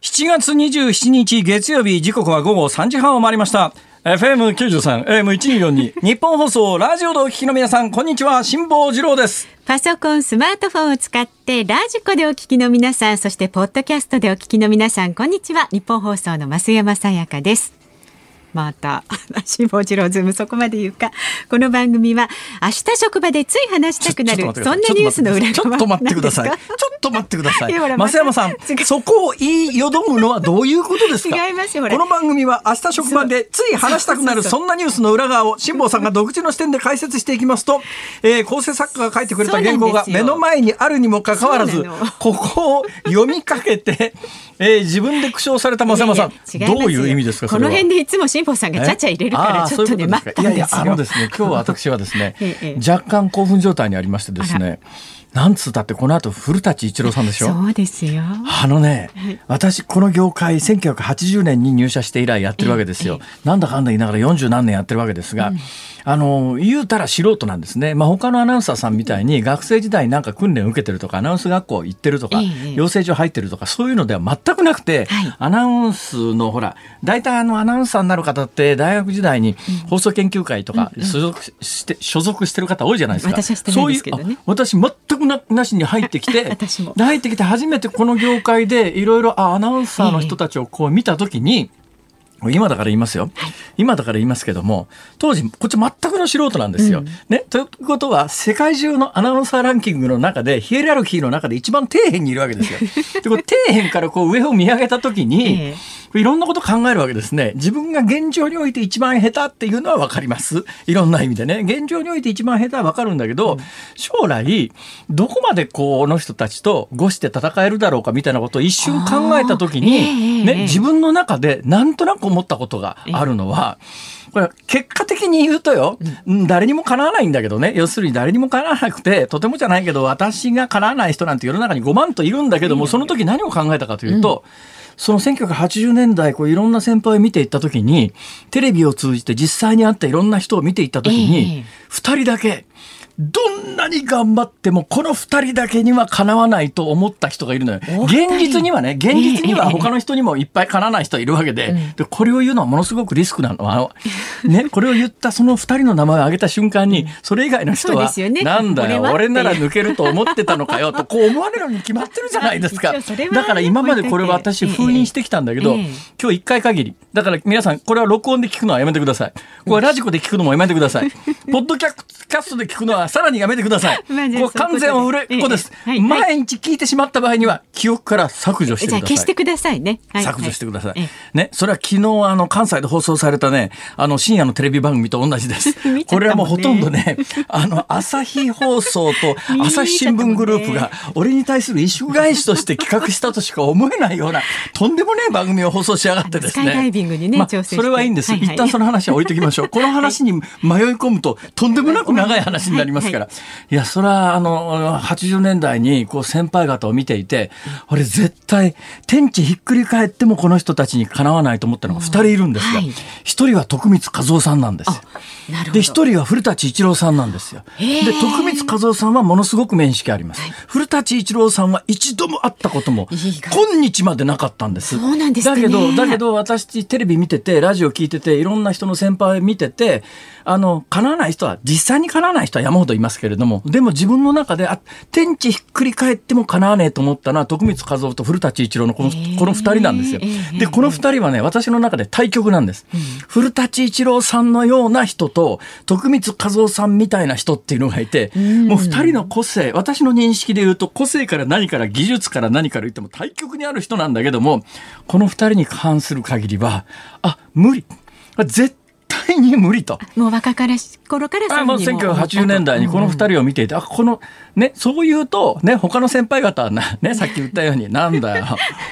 7月27日月曜日時刻は午後3時半を回りました FM93、AM1242、ニッポン放送、ラジオでお聞きの皆さん、こんにちは、辛坊治郎です。パソコン、スマートフォンを使って、ラジコでお聞きの皆さん、そして、ポッドキャストでお聞きの皆さん、こんにちは。ニッポン放送の増山さやかです。また、辛坊治郎ズームそこまで言うか。この番組は、明日職場でつい話したくなる、そんなニュースの裏側ちょっと待ってください。ちょっと待ってください。増山さんそこを言いよどむのはどういうことですか？違いますよこの番組は明日職場でつい話したくなるそんなニュースの裏側を辛坊さんが独自の視点で解説していきますと、えー構成作家が書いてくれた原稿が目の前にあるにもかかわらずここを読みかけて、えー自分で苦笑された増山さん、どういう意味ですかこの辺でいつも辛坊さんがちゃちゃ入れるから、ちょっとね、待ったんですよ。いやいや、あのですね、今日私はですね ええ、若干興奮状態にありましてですね、なんつったってこの後古舘一郎さんでしょ？そうですよ。あのね、私この業界1980年に入社して以来やってるわけですよ。なんだかんだ言いながら40何年やってるわけですが、あの、言うたら素人なんですね。まあ他のアナウンサーさんみたいに学生時代になんか訓練を受けてるとか、アナウンス学校行ってるとか、ええ養成所入ってるとか、そういうのでは全くなくて、はい。アナウンスのほら、大体あのアナウンサーになる方って大学時代に放送研究会とか所属して、所属してる方多いじゃないですか。私はしてないですけどね。私全くななしに入ってきて、入ってきて初めてこの業界でいろいろあアナウンサーの人たちをこう見たときに、今だから言いますよ、今だから言いますけども当時こっち全くの素人なんですよ。ね、ということは世界中のアナウンサーランキングの中でヒエラルキーの中で一番底辺にいるわけですよ。でこれ底辺からこう上を見上げたときに、えいろんなこと考えるわけですね。自分が現状において一番下手っていうのは分かります。いろんな意味でね。現状において一番下手は分かるんだけど、将来、どこまでこの人たちとごして戦えるだろうかみたいなことを一瞬考えたときあーえに、ええね、自分の中でなんとなく思ったことがあるのは、これ結果的に言うとよ、うん。誰にもかなわないんだけどね。要するに誰にもかなわなくてとてもじゃないけど私がかなわない人なんて世の中に5万といるんだけども、その時何を考えたかというと、その1980年代こういろんな先輩を見ていった時にテレビを通じて実際に会ったいろんな人を見ていった時えにえ2人だけどんなに頑張ってもこの2人だけにはかなわないと思った人がいるのよ。現実にはね現実にはええ他の人にもいっぱいかなわない人いるわけで,、うんでこれを言うのはものすごくリスクなのあの、ね、これを言ったその2人の名前を挙げた瞬間にそれ以外の人はねなんだよ俺なら抜けると思ってたのかよとこう思われるに決まってるじゃないですか。だから今までこれは私ええ封印してきたんだけど、ええ今日一回限り。だから皆さん、これは録音で聞くのはやめてください。これラジコで聞くのもやめてください。ポッドキャストで聞くのはさらにやめてください。完全オフレコです。毎日聞いてしまった場合には、記憶から削除してください。消してくださいね。はい削除してください。ね、それは昨日あの関西で放送されたね、あの深夜のテレビ番組と同じです。これはもうほとんどね、あの朝日放送と朝日新聞グループが俺に対する萎縮返しとして企画したとしか思えないようなとんでもねえ番組を放送しやがってですね。スカイダイビングにねそれはいいんです。一旦その話は置いときましょう。この話に迷い込むととんでもなく長い話になりますから。いや、それはあの80年代にこう先輩方を見ていて、俺絶対天地ひっくり返ってもこの人たちにかなわないと思ったのが2人いるんですがはい、一人は徳光和夫さんなんです。で、一人は古舘一郎さんなんですよ。で、徳光和夫さんはものすごく面識あります。古舘一郎さんは一度も会ったことも、今日までなかったんです。そうなんですねだけど、だけど私テレビ見てて、ラジオ聞いてて、いろんな人の先輩見てて、あの、叶わない人は、実際に叶わない人は山ほどいますけれども、でも自分の中で、あ、天地ひっくり返っても叶わねえと思ったのは、徳光和夫と古舘一郎のこの、この二人なんですよえー。で、この二人はね、私の中で対局なんです。古舘一郎さんのような人と、徳光和夫さんみたいな人っていうのがいて、もう二人の個性、私の認識で言うと、個性から何から技術から何から言っても対極にある人なんだけども、この二人に関する限りは、あ、無理。絶対に無理と。もう若からし頃からそうあもういうふうにも1980年代にこの二人を見ていて、あこのねそう言うとね他の先輩方はな ねさっき言ったように なんだよ。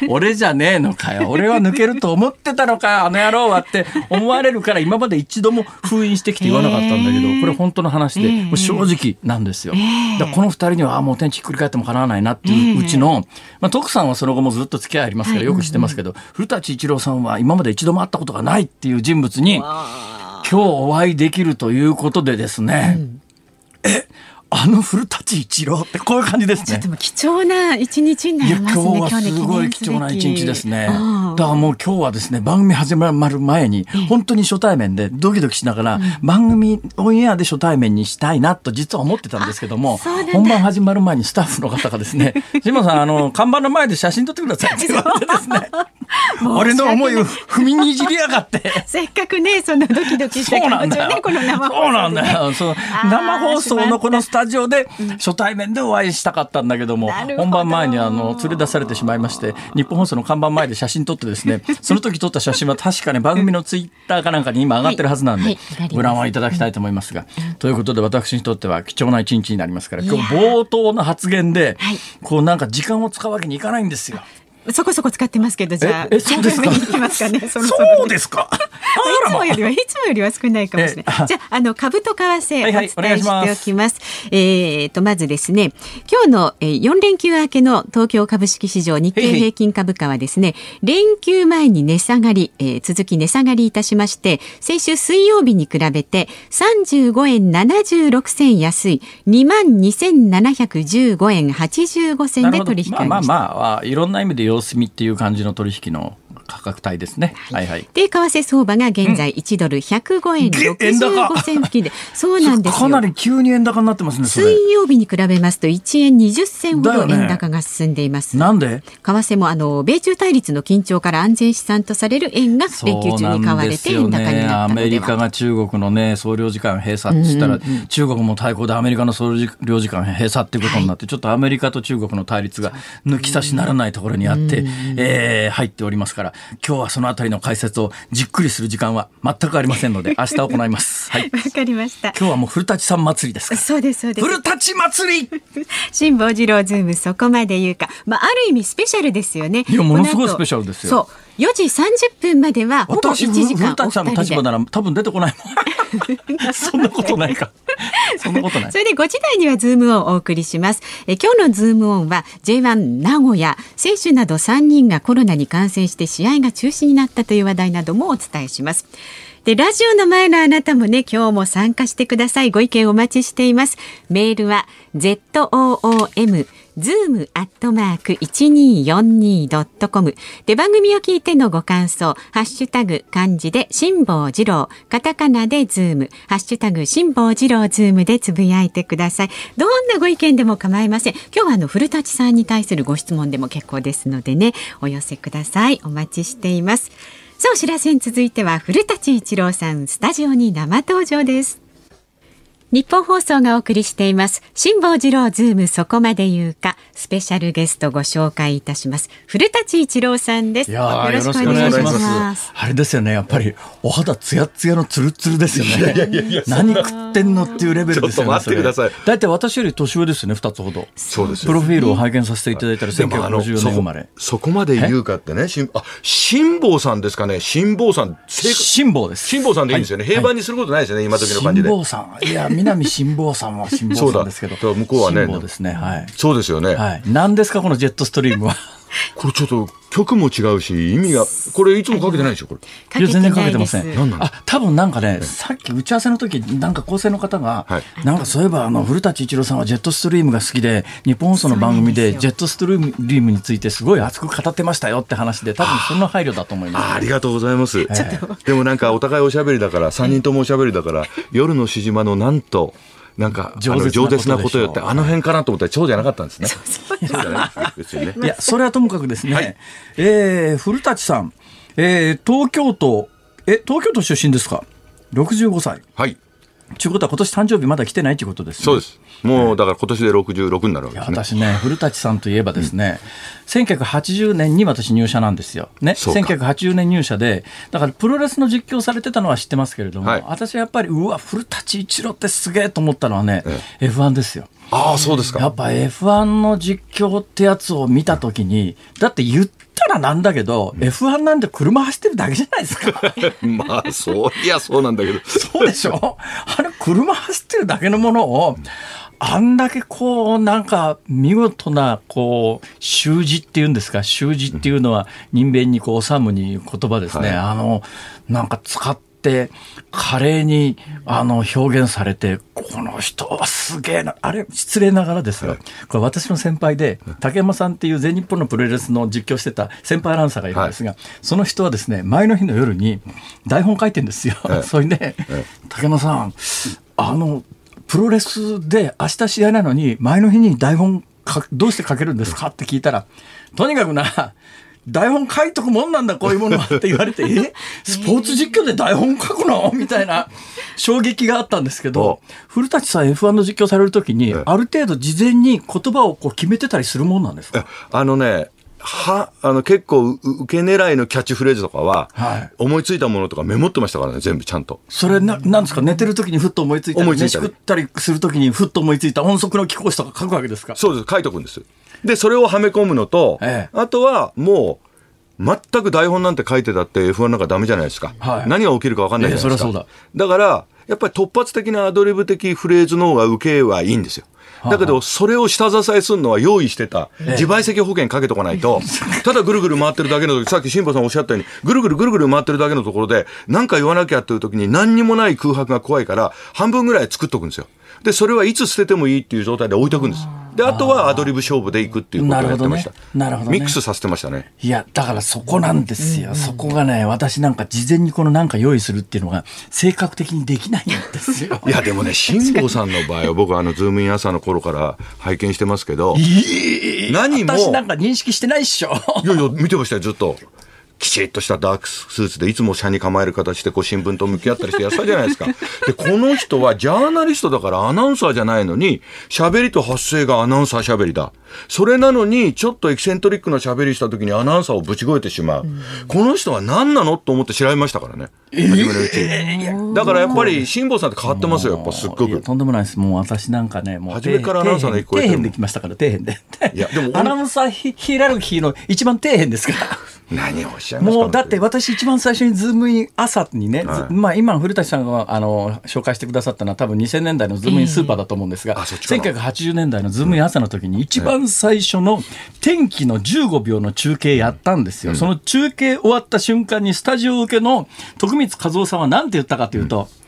俺じゃねえのかよ。俺は抜けると思ってたのかあの野郎はって思われるから今まで一度も封印してきて言わなかったんだけどこれ本当の話で正直なんですよ。ええだこの二人にはあもう天地ひっくり返ってもかなわないなっていううちの、まあ、徳さんはその後もずっと付き合いありますからよく知ってますけど、古舘一郎さんは今まで一度も会ったことがないっていう人物に今日お会いできるということでですね、えあの古舘一郎ってこういう感じですね。ちょっとも貴重な一日になりますね。今日はすごい貴重な一日ですね。だからもう今日はですね、番組始まる前に、本当に初対面でドキドキしながら、番組オンエアで初対面にしたいなと実は思ってたんですけども、本番始まる前にスタッフの方がですね、島さん、あの、看板の前で写真撮ってくださいって言われてですね、俺の思いを踏みにじりやがって。せっかくね、そのドキドキした気持ちをね、この生放送、そうなんだよ。その生放送のこのスタジオで初対面でお会いしたかったんだけども、本番前にあの連れ出されてしまいまして、日本放送の看板前で写真撮ってですね、その時撮った写真は確かね、番組のツイッターかなんかに今上がってるはずなんで、ご覧はいただきたいと思いますが、ということで私にとっては貴重な一日になりますから、今日冒頭の発言で、こうなんか時間を使うわけにいかないんですよ。そこそこ使ってますけど、じゃあ、え、そうですか？きますかね。そそうですか？いつもよりは、いつもよりは少ないかもしれない。じゃあ、あの、株と為替お伝えしておきます。えっと、まずですね、今日の4連休明けの東京株式市場日経平均株価はですね、連休前に値下がり、えー、続き値下がりいたしまして、先週水曜日に比べて35円76銭安い22,715円85銭で取引まあまあまあ、いろんな意味で様子見っていう感じの取引の価格帯ですね。はい、はい、で、為替相場が現在1ドル105円65銭付近で、そうなんですかなり急に円高になってますね。水曜日に比べますと1円20銭ほど円高が進んでいます。ね、なんで？為替もあの米中対立の緊張から安全資産とされる円が連休中に買われて円高になったのでは、アメリカが中国のね総領事館閉鎖。って言ったら、うん。うんうん、中国も対抗でアメリカの総領事館閉鎖っていうことになって、はい、ちょっとアメリカと中国の対立が抜き差しならないところにあって、うん、えー、入っておりますから今日はそのあたりの解説をじっくりする時間は全くありませんので、明日行います。はい。わかりました。今日はもう古舘さん祭りですかそうです、そうです。古舘祭り 辛坊治郎ズームそこまで言うか。まあ、ある意味スペシャルですよね。いや、ものすごいスペシャルですよ。そう。4時30分まではほぼ1時間古舘さんの立場なら多分出てこない そんなことないか。そんなことない。それで5時台にはズームをお送りします。え今日のズームオンは J1 名古屋選手など3人がコロナに感染して試合が中止になったという話題などもお伝えします。で、ラジオの前のあなたもね、今日も参加してください。ご意見お待ちしています。メールは zoom zoom アットマーク 1242.com で番組を聞いてのご感想、ハッシュタグ漢字で辛坊治郎、カタカナでズーム、ハッシュタグ辛坊治郎ズームでつぶやいてください。どんなご意見でも構いません。今日はあの古舘さんに対するご質問でも結構ですのでね、お寄せください。お待ちしています。さあ、お知らせに続いては古舘伊知郎さん、スタジオに生登場です。ニッポン放送がお送りしています。辛坊治郎ズームそこまで言うか。スペシャルゲストご紹介いたします。古舘伊知郎さんです。よろしくお願いします。あれですよねやっぱりお肌ツヤツヤのツルツルですよね。いやいやいや 何食ってんのっていうレベルですよね待ってください。だいたい私より年上ですね二つほど。そうです。プロフィールを拝見させていただいたら1950年生まれ。そこまで言うかってねしんあ辛坊さんですかね。辛坊さん辛坊です。辛坊さんでいいんですよね、平板にすることないですよね、今時の感じで。辛坊さん。いや南辛坊さんは 辛坊さんですけど。向こうはね。ですね。はい。そうですよね。はい。何ですか、このジェットストリームは。これちょっと曲も違うし意味がこれいつもかけてないでしょこれ。いや全然かけてません。あ多分なんかね、さっき打ち合わせの時なんか構成の方が、はい、なんかそういえばあの古舘一郎さんはジェットストリームが好きで日本放送の番組でジェットストリームについてすごい熱く語ってましたよって話で多分そんな配慮だと思います。ありがとうございます。えー、でもなんかお互いおしゃべりだから3人ともおしゃべりだから夜のしじまのなんと。なんか上舌なことよってあの辺かなと思ったらそうじゃなかったんですね。いやそれはともかくですね。はい、えー、古舘さん、えー、東京都え東京都出身ですか？65歳。はい。ということは今年誕生日まだ来てないということです、ね、そうです。もうだから今年で66になるわけですね。私ね、古舘さんといえばですね、うん、1980年に私入社なんですよ。ね。1980年入社で、だからプロレスの実況されてたのは知ってますけれども、はい、私はやっぱり、うわ、古舘一郎ってすげえと思ったのはね、ええ、F1 ですよ。ああ、そうですか。やっぱ F1 の実況ってやつを見たときに、だって言ったらなんだけど、うん、F1 なんて車走ってるだけじゃないですか。まあ、そういや、そうなんだけど。そうでしょ？あれ、車走ってるだけのものを、あんだけこう、なんか、見事な、こう、習字っていうんですか、習字っていうのは、人弁にこう、収むに言葉ですね。はい、あの、なんか使っ華麗にあの表現されて、この人はすげえな、あれ、失礼ながらですよ、これ、私の先輩で、竹山さんっていう全日本のプロレスの実況してた先輩アナウンサーがいるんですが、はい、その人はですね、前の日の夜に台本書いてるんですよ。それで、竹山さん、あの、プロレスで明日試合なのに、前の日に台本どうして書けるんですか？って聞いたら、とにかくな、台本書いとくもんなんだ、こういうものはって言われて、え？スポーツ実況で台本書くの？みたいな衝撃があったんですけど、古舘さん F1 の実況されるときに、ある程度事前に言葉をこう決めてたりするもんなんですか？あのね、は、あの結構受け狙いのキャッチフレーズとかは、はい、思いついたものとかメモってましたからね、全部ちゃんと。それな、なんですか、寝てる時にふっと思いついたり、飯食ったりする時にふっと思いついた音速の貴公子とか書くわけですか？そうです、書いとくんです。で、それをはめ込むのと、ええ、あとはもう、全く台本なんて書いてたって F1 なんかダメじゃないですか。はい、何が起きるか分かんないじゃないですか。えだだから、やっぱり突発的なアドリブ的フレーズの方が受けはいいんですよ。だけど、それを下支えするのは用意してた、自賠責保険かけとかないと、ただぐるぐる回ってるだけの時、さっき辛坊さんおっしゃったように、ぐるぐるぐるぐる回ってるだけのところで、何か言わなきゃっていう時に何にもない空白が怖いから、半分ぐらい作っとくんですよ。で、それはいつ捨ててもいいっていう状態で置いとくんです。で、あとはアドリブ勝負でいくっていうことをやってました。なるほど、ね、ミックスさせてましたね。いや、だからそこなんですよ。うん、そこがね、私なんか事前にこのなんか用意するっていうのが、性格的にできないんですよ。いや、でもね、辛坊さんの場合は、僕はあの、ズームイン朝の頃から拝見してますけど、何も。私なんか認識してないっしょ。いやいや、見てましたよ、ずっと。きちっとしたダークスーツでいつも車に構える形でこう新聞と向き合ったりしてやったじゃないですか。で、この人はジャーナリストだからアナウンサーじゃないのに、喋りと発声がアナウンサー喋りだ。それなのに、ちょっとエキセントリックな喋りした時にアナウンサーをぶち越えてしまう。うん、この人は何なのと思って調べましたからね。初めのうち。えー、だからやっぱり辛坊さんって変わってますよ、やっぱすっごく。とんでもないです。もう私なんかね、もう。初めからアナウンサーの一個底辺できましたから、底辺で。いや、でも。アナウンサーヒラルキーの一番底辺ですから。何をおっしゃいますか？もうだって私一番最初にズームイン朝にね、はい、まあ今古舘さんがあの紹介してくださったのは多分2000年代のズームインスーパーだと思うんですが、えー、1980年代のズームイン朝の時に一番最初の天気の15秒の中継やったんですよ。うん、その中継終わった瞬間にスタジオ受けの徳光和夫さんは何て言ったかというと、うん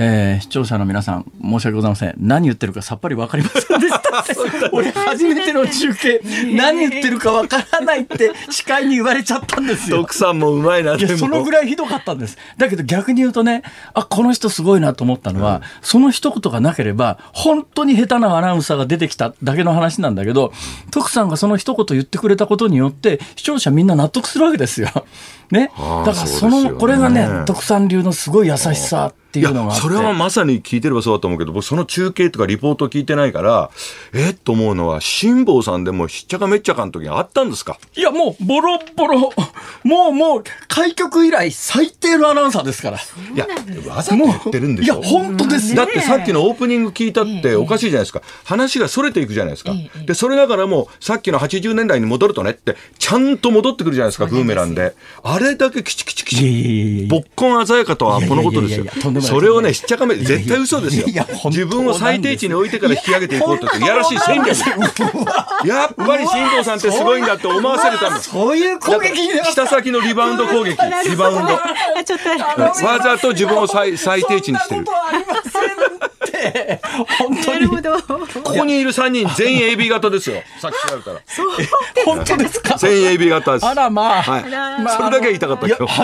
えー、視聴者の皆さん、申し訳ございません。何言ってるかさっぱり分かりませんでした。俺、初めての中継、何言ってるか分からないって司会に言われちゃったんですよ。徳さんもうまいな、いや、そのぐらいひどかったんです。だけど逆に言うとね、あ、この人すごいなと思ったのは、うん、その一言がなければ、本当に下手なアナウンサーが出てきただけの話なんだけど、徳さんがその一言言ってくれたことによって、視聴者みんな納得するわけですよ。ね。だからその、これがね、徳さん流のすごい優しさ。っていうのがそれはまさに聞いてればそうだと思うけど僕その中継とかリポート聞いてないからえっと思うのは辛坊さんでもしっちゃかめっちゃかの時にあったんですか？いやもうボロボロ もうもう開局以来最低のアナウンサーですから。いやわざと言ってるんでしょ？いや本当ですだってさっきのオープニング聞いたっておかしいじゃないですか。話がそれていくじゃないですか。でそれだからもうさっきの80年代に戻るとねってちゃんと戻ってくるじゃないですかブーメランで。あれだけきちきちきちぼっこん鮮やかとはこのことですよそれをねしっちゃかめ絶対嘘ですよ。自分を最低値に置いてから引き上げていこうといやらしい戦略やっぱり辛坊さんってすごいんだって思わせるためそういう攻撃下先のリバウンド攻撃リバウンド。わざと自分を最最低値にしてる本当に。ここにいる3人全員 AB 型ですよ。さっき調べたら。本当ですか？全員 AB 型です。あらまあ、はい。それだけ言いたかった今日。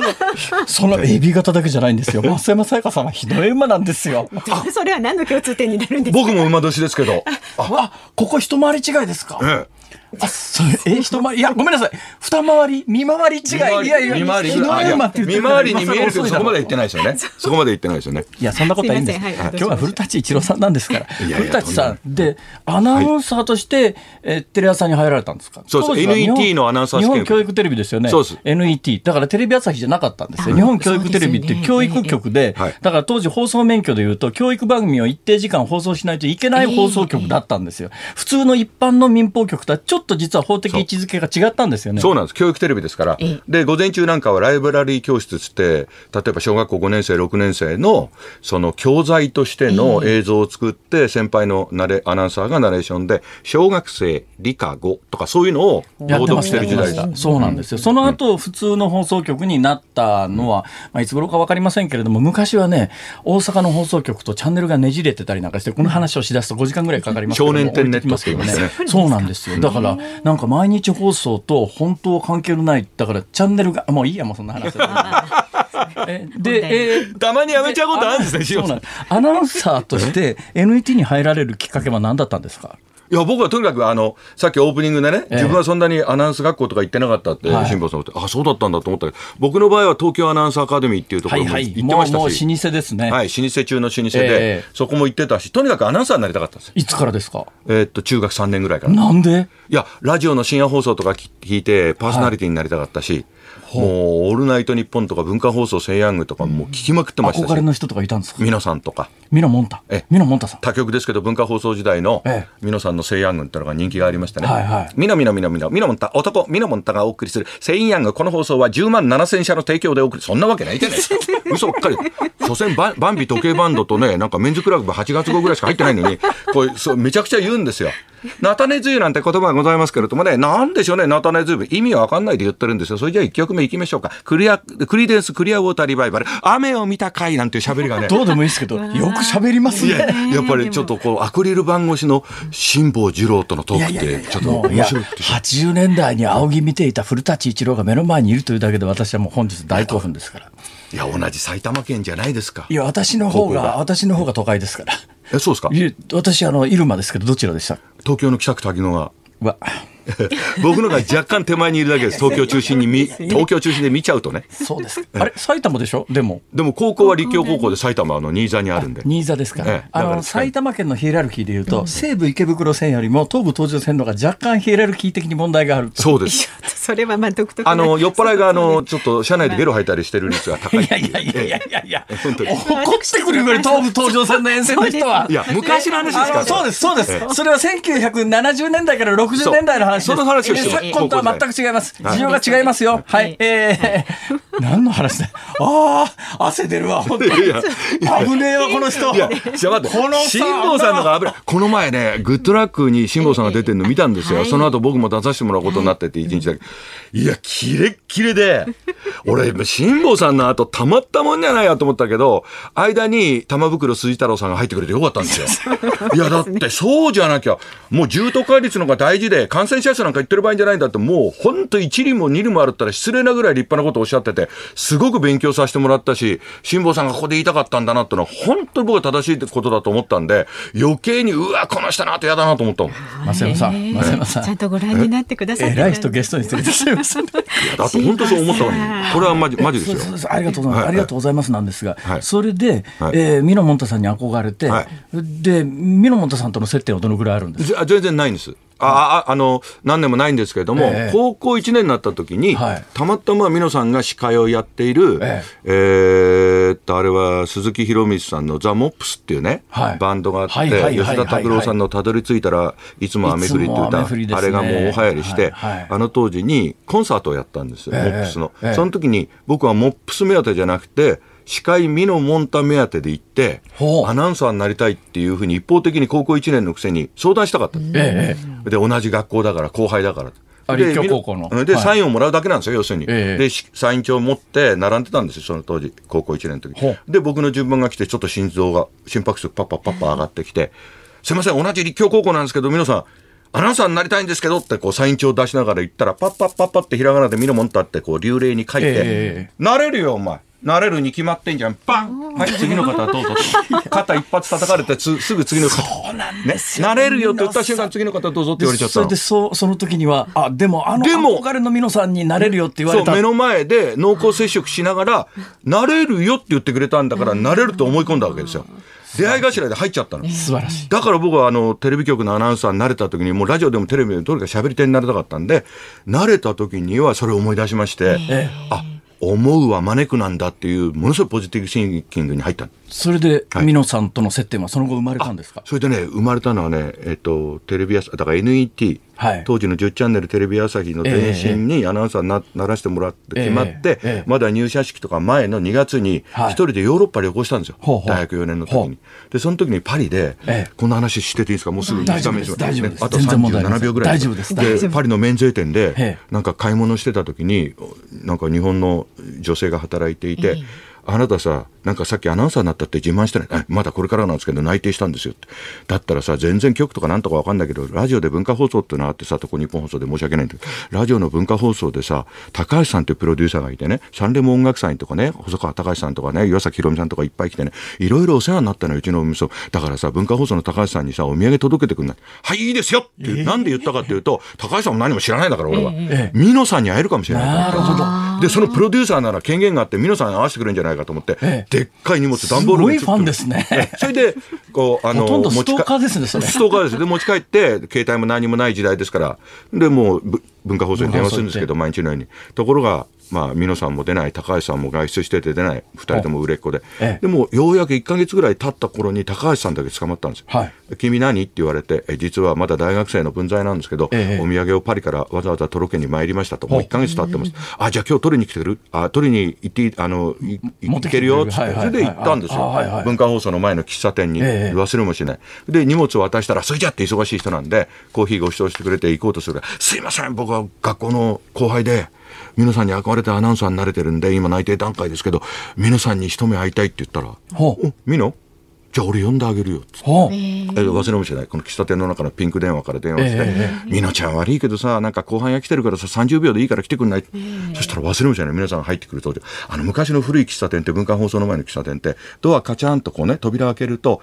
その AB 型だけじゃないんですよ。増山さやかさんはひどい馬なんですよ。それは何の共通点になるんですか？僕も馬年ですけど。あここ一回り違いですか、ええあ、それ、え、一回り、いや、ごめんなさい。二回り、見回り違い。いやいや、見回りぐらい。見回りに見えるけど、そこまで言ってないですよね。そこまで言ってないですよね。いや、そんなことはいいんです。今日は古舘一郎さんなんですから。古舘さんで、アナウンサーとして、え、テレ朝に入られたんですか？そうです。NET のアナウンサー日本教育テレビですよね。そうです。NET。だからテレビ朝日じゃなかったんですよ。日本教育テレビって教育局で、だから当時放送免許でいうと、教育番組を一定時間放送しないといけない放送局だったんですよ。普通の一般の民放局とはちょっと実は法的位置づけが違ったんですよね。そうなんです。教育テレビですから。で、午前中なんかはライブラリー教室つって、例えば小学校5年生、6年生の、その教材としての映像を作って、先輩のナレアナウンサーがナレーションで、小学生、理科5とかそういうのを朗読してる時代だ。そうなんですよ。その後、普通の放送局になったのは、まあ、いつ頃か分かりませんけれども、昔はね、大阪の放送局とチャンネルがねじれてたりなんかして、この話をしだすと5時間ぐらいかかりますけど少年天ネットって言いますね。そうなんですよ。だから、なんか毎日放送と本当は関係のない、だからチャンネルが、もういいや、もうそんな話。で、えー、たまにやめちゃうことあるんですね、アナウンサーとして NET に入られるきっかけは何だったんですか？いや僕はとにかくあのさっきオープニングでね、自分はそんなにアナウンス学校とか行ってなかったって辛坊さんって、あそうだったんだと思ったけど僕の場合は東京アナウンスアカデミーっていうところも行ってまし。たし、老舗ですね。はい老舗中の老舗で、えー、そこも行ってたしとにかくアナウンサーになりたかったんですいつからですか？えー、っと中学3年ぐらいから。なんで？いやラジオの深夜放送とか聞いてパーソナリティになりたかったし、はいもう「オールナイトニッポン」とか文化放送「セイヤング」とかもう聞きまくってましたし。憧れの人とかいたんですか？皆さんとか。ミノモンタ。えミノモンタさん。他局ですけど文化放送時代のミノさんの「セイヤング」っていうのが人気がありましてね、はいはい、ミノミノミノミノミノモンタ男ミノモンタがお送りする「セイヤング」この放送は10万7000社の提供でお送りそんなわけないじゃないですか。嘘ばっかり。所詮ババンビ時計バンドとねなんかメンズクラブ8月号ぐらいしか入ってないのにこれそうめちゃくちゃ言うんですよ。菜種梅雨なんて言葉がございますけれどもね、なんでしょうね、菜種梅雨。意味わかんないで言ってるんですよ。それじゃあ1曲目いきましょうか。クリア、クリデンスクリアウォーターリバイバル。雨を見た回なんていう喋りがね。どうでもいいですけど、よく喋りますね。ややっぱりちょっとこう、アクリル板越しの辛坊二郎とのトークって、ちょっと面白いって80年代に仰ぎ見ていた古舘一郎が目の前にいるというだけで私はもう本日大興奮ですから。いや、同じ埼玉県じゃないですか。いや、私の方が、私の方が都会ですから。え、そうですか？私、あの、入間ですけど、どちらでした？東京の北区滝野川。わ。僕のが若干手前にいるだけです。東京中心に見、東京中心で見ちゃうとね。そうです。あれ、埼玉でしょ？でも。でも高校は立教高校で埼玉の新座にあるんで。新座ですか。ええ、あの、埼玉県のヒエラルキーでいうと、西武池袋線よりも東武東上線のが若干ヒエラルキー的に問題があるそうです。それはまあ独特あの、酔っ払いが、あの、ちょっと車内でゲロ吐いたりしてる率が高い。いやいやいやいやいやいや、本当に。怒ってくるぐらい東武東上線の沿線の人は。いや、昔の話ですから。そうです、そうです。それは1970年代から60年代の話です。その話をして昨今とは全く違います。事情が違いますよ。はい。えー、何の話だ？ああ、汗出るわ、本当に。危ねえわ、この人。いや、じゃ待って、この辛坊さんのが危ない。この前ね、グッドラックに辛坊さんが出てるの見たんですよ。その後僕も出させてもらうことになってて、一日だけ。いや、キレッキレで、俺、辛坊さんの後、たまったもんじゃないやと思ったけど、間に玉袋筋太郎さんが入ってくれてよかったんですよ。いや、だって、そうじゃなきゃ、もう重篤化率のが大事で、感染者数なんか言ってる場合じゃないんだって、もう本当1厘も2厘もあるったら失礼なぐらい立派なことをおっしゃってて、すごく勉強させてもらったし、辛坊さんがここで言いたかったんだなってのは、本当に僕は正しいことだと思ったんで、余計に、うわ、この人なと嫌だなと思ったもん。増山さん、増山さん。ちゃんとご覧になってください。偉い人ゲストに連れてきてます。いや、だって本当そう思ったのに、これはマジ、マジですよ。ありがとうございます。ありがとうございますなんですが、それで、えー、ミノモンタさんに憧れて、で、ミノモンタさんとの接点はどのぐらいあるんですか？全然ないんです。ああの何年もないんですけれども、えー、高校1年になった時に、はい、たまたま美濃さんが司会をやっている、えー、えー、っとあれは鈴木宏光さんの「ザ・モップスっていうね、はい、バンドがあって、吉田拓郎さんの「たどり着いたらいつも雨降り」って歌、ね、あれがもう大流行りして、あの当時にコンサートをやったんですよ、えー、モップスの、その時に僕はモップス目当てじゃなくて司会美濃モンタ目当てで行って、アナウンサーになりたいっていうふうに一方的に高校1年のくせに相談したかった。ええ、で、同じ学校だから、後輩だから。で、で、サインをもらうだけなんですよ、要するに。えで、サイン帳を持って並んでたんですよ、その当時、高校1年の時。で、僕の順番が来て、ちょっと心臓が、心拍数パッパッパッパ上がってきて、すいません、同じ立教高校なんですけど、皆さん、アナウンサーになりたいんですけどってこうサイン帳出しながら言ったら、パッパッパッパってひらがなで見るもんたってこう流麗に書いて、えー、なれるよ、お前。なれるに決まってんじゃん。バンはい、次の方どうぞ。肩一発叩かれてすすぐ次の方。そうなんですよ、ね、なれるよって言った瞬間、次の方どうぞって言われちゃったそれで、そその時には、あ、でも、あの憧れの美濃さんになれるよって言われた。目の前で濃厚接触しながら、なれるよって言ってくれたんだから、なれると思い込んだわけですよ。出会い頭で入っちゃったの。素晴らしい。だから僕はあの、テレビ局のアナウンサーになれた時に、もうラジオでもテレビでもどれか喋り手になりたかったんで、慣れた時にはそれを思い出しまして、ええ、あ、思うは招くなんだっていうものすごいポジティブシンキングに入った。それで美濃さんとの接点はその後生まれたんですか、それでね生まれたのはね、えっと、テレビ朝だから NET はい、当時の10チャンネルテレビ朝日の前身にアナウンサーなならしてもらって決まって、まだ入社式とか前の2月に一人でヨーロッパ旅行したんですよ、はい、大学4年の時に。でその時にパリで、こんな話してていいですか？もうすぐ1日目です。大丈夫です。あと37秒ぐらい。大丈夫です。でパリの免税店でなんか買い物してた時になんか日本の女性が働いていて、あなたさなんかさっきアナウンサーになったって自慢してない。まだこれからなんですけど内定したんですよって。だったらさ、全然局とかなんとかわかんないけど、ラジオで文化放送ってのがあってさ、とこ日本放送で申し訳ないんだけど、ラジオの文化放送でさ、高橋さんっていうプロデューサーがいてね、サンレモ音楽祭とかね、細川隆さんとかね、岩崎宏美さんとかいっぱい来てね、いろいろお世話になったのよ、うちのお店。だからさ、文化放送の高橋さんにさ、お土産届けてくんない。はい、いいですよって、えー、なんで言ったかっていうと、高橋さんも何も知らないんだから、俺は。えー、美濃さんに会えるかもしれないなるほど。で、そのプロデューサーなら権限があって、美濃さんに会わせてくれるんじゃないかと思って、えー、でっかい荷物段ボールにすごいファンですね。それで、こう、あの、ストーカーですね、それ。ストーカーです。で、持ち帰って、携帯も何もない時代ですから、で、もう、文化放送に電話するんですけど、毎日のように。ところが、まあ、美濃さんも出ない、高橋さんも外出してて出ない、2人とも売れっ子で、ええ、でもようやく1か月ぐらい経った頃に高橋さんだけ捕まったんですよ。はい、君何？って言われて、実はまだ大学生の分際なんですけど、え、お土産をパリからわざわざ届けに参りましたと、もう1か月経ってます。あ、じゃあ今日取りに来てる？あ、取りに行ってあのい行けるよ？っつって、それで行ったんですよ、はいはい。文化放送の前の喫茶店に、忘れもしない。で、荷物を渡したら、それじゃって忙しい人なんで、コーヒーご馳走してくれて行こうとするすいません、僕は学校の後輩で、皆さんに憧れてアナウンサーになれてるんで、今内定段階ですけど、皆さんに一目会いたいって言ったら、ほう。ミノ？じゃあ俺呼んであげるよっっほう。え忘れもしない。この喫茶店の中のピンク電話から電話して、ミノちゃん悪いけどさ、なんか後半や来てるからさ、30秒でいいから来てくんない？そしたら忘れもしない。皆さん入ってくると、あの昔の古い喫茶店って文化放送の前の喫茶店って、ドアカチャンとこうね、扉開けると、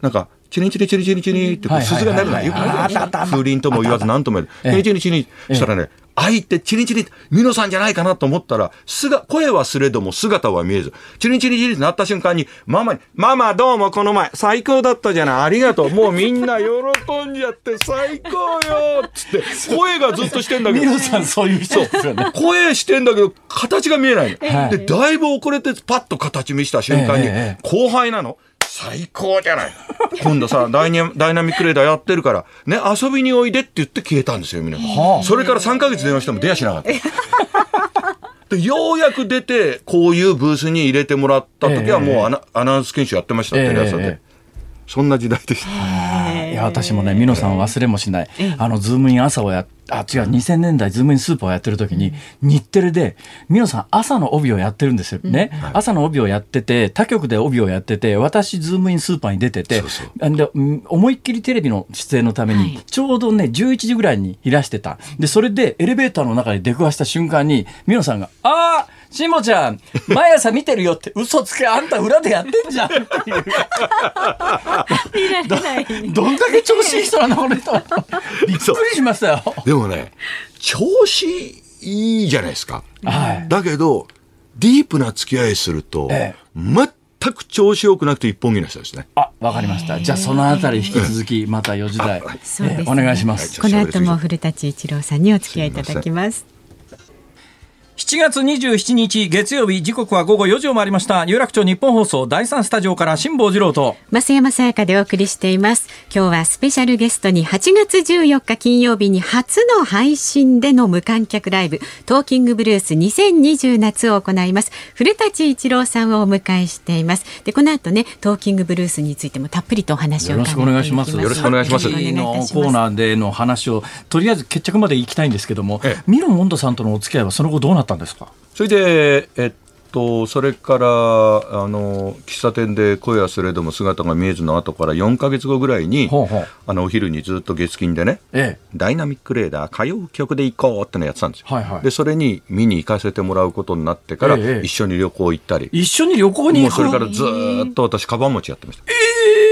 なんか、チリンチリチリチリチリって鈴が鳴るのよくない？風鈴とも言わず何とも言う。チリチリチリしたらね、相手、チリチリ、ミノさんじゃないかなと思ったら、姿、声はすれども姿は見えず、チリチリチリってなった瞬間に、ママに、ママどうもこの前、最高だったじゃない、ありがとう。もうみんな喜んじゃって、最高よつって、声がずっとしてんだけど。ミノさんそういう人ですよね。声してんだけど、形が見えないの。で、だいぶ遅れてパッと形見した瞬間に、後輩なの。最高じゃない。今度さダイダイナミックレーダーやってるから、ね、遊びにおいでって言って消えたんですよ、みんな。はあ、それから3か月電話しても出やしなかった。で、ようやく出て、こういうブースに入れてもらった時はもうアナ,、アナウンス研修やってました、テレ朝で。そんな時代でした。いや、私もね、みのさん忘れもしない。あの、ズームイン朝をやあ、違う、2000年代ズームインスーパーをやってる時に、日テレで、みのさん朝の帯をやってるんですよね。うん朝の帯をやってて、他局で帯をやってて、私ズームインスーパーに出てて、で思いっきりテレビの出演のために、ちょうどね、11時ぐらいにいらしてた。で、それでエレベーターの中で出くわした瞬間に、みのさんが、ああ辛坊ちゃん、毎朝見てるよって、嘘つけ、あんた裏でやってんじゃんっていう。見られない。どんだけ調子いい人なの、この人。びっくりしましたよ。でもね、調子いいじゃないですか。はい。だけど、ディープな付き合いすると、ええ、全く調子よくなくて一本気な人ですね。あ、わかりました。じゃあそのあたり引き続きまた4時台、そうです、ね、お願いします。この後も古舘一郎さんにお付き合いいただきます。7月27日月曜日時刻は午後4時を回りました。有楽町日本放送第3スタジオから辛坊治郎と。増山さやかでお送りしています。今日はスペシャルゲストに8月14日金曜日に初の配信での無観客ライブトーキングブルース2020夏を行います。古舘一郎さんをお迎えしています。でこの後ねトーキングブルースについてもたっぷりとお話をよろしくお願いします。よろしくお願いします。のコーナーでの話をとりあえず決着まで行きたいんですけども、ええ、ミロモンドさんとのお付き合いはその後どうなったんですか？それで、えっと、それからあの喫茶店で声はすれども姿が見えずの後から4か月後ぐらいにほうほう。あのお昼にずっと月金でね、ええ、ダイナミックレーダー歌謡曲で行こうってのやってたんですよ、はいはい、でそれに見に行かせてもらうことになってから、え、一緒に旅行行ったり。一緒に旅行に行くそれからずっと私カバン持ちやってました、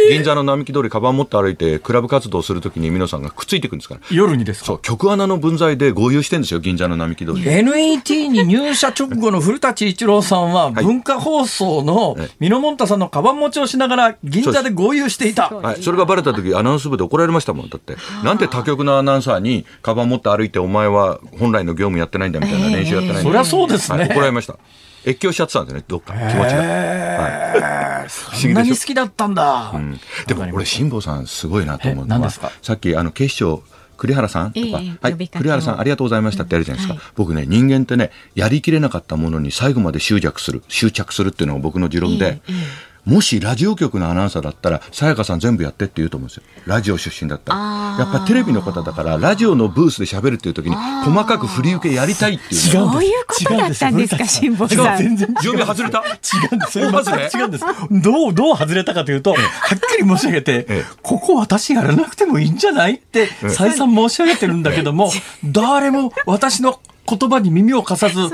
銀座の並木通りカバン持って歩いてクラブ活動するときに皆さんがくっついていくんですから。夜にですか？そう曲穴の分際で合流してんですよ銀座の並木通り。NET に入社直後の古舘一郎さんは文化放送のミノモンタさんのカバン持ちをしながら銀座で合流していた。はい、それがバレた時アナウンス部で怒られましたもんだって。なんて他局のアナウンサーにカバン持って歩いてお前は本来の業務やってないんだみたいな練習やってないんだ、そりゃそうですね、はい、怒られました越境しちゃってたんですねどっか。気持ちが、はい、そんなに好きだったんだ、うん、でも俺辛坊さんすごいなと思うのはさっきあの警視庁栗原さん？とか、えー、はい、栗原さんありがとうございましたってやるじゃないですか、うんはい、僕ね人間ってねやりきれなかったものに最後まで執着する執着するっていうのが僕の持論で、えーえーもしラジオ局のアナウンサーだったら、さやかさん全部やってって言うと思うんですよ。ラジオ出身だったら。やっぱテレビの方だから、ラジオのブースで喋るっていう時に、細かく振り受けやりたいっていう。そういうことだったんですか、辛坊さん。全然。準備外れた？違うんです。違うんです。どう、どう外れたかというと、はっきり申し上げて、ここ私やらなくてもいいんじゃないって、再三申し上げてるんだけども、誰も私の言葉に耳を貸さず、そう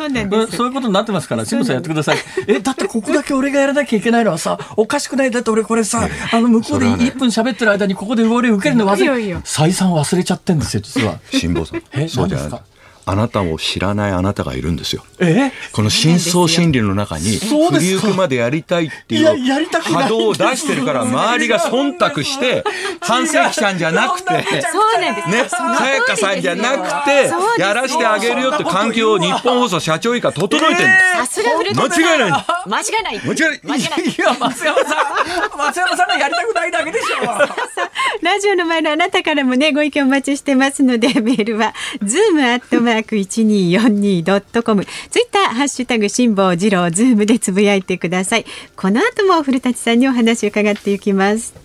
そういうことになってますから、辛坊さんやってください。え、だってここだけ俺がやらなきゃいけないのはさ、おかしくない。だって俺これさ、あの向こうで1分喋ってる間にここで俺受けるの忘れ、再三忘れちゃってんですよ、実は。辛坊さん。え、そうじゃないあなたを知らないあなたがいるんですよ。え？この深層心理の中に、振り行くまでやりたいっていう波動を出してるから、周りが忖度して、半世紀さんじゃなくて、そうなんです。ね、さやかさんじゃなくて、やらしてあげるよって環境をニッポン放送社長以下整えてるさすが間違いない。間違いない。間違いない。間違いない。いや、松山さん、松山さんがやりたくないだけでしょう。ラジオの前のあなたからもね、ご意見お待ちしてますので、メールは、ズームアットマーク 1242.com、ツイッター、ハッシュタグ、辛坊治郎、ズームでつぶやいてください。この後も古舘さんにお話を伺っていきます。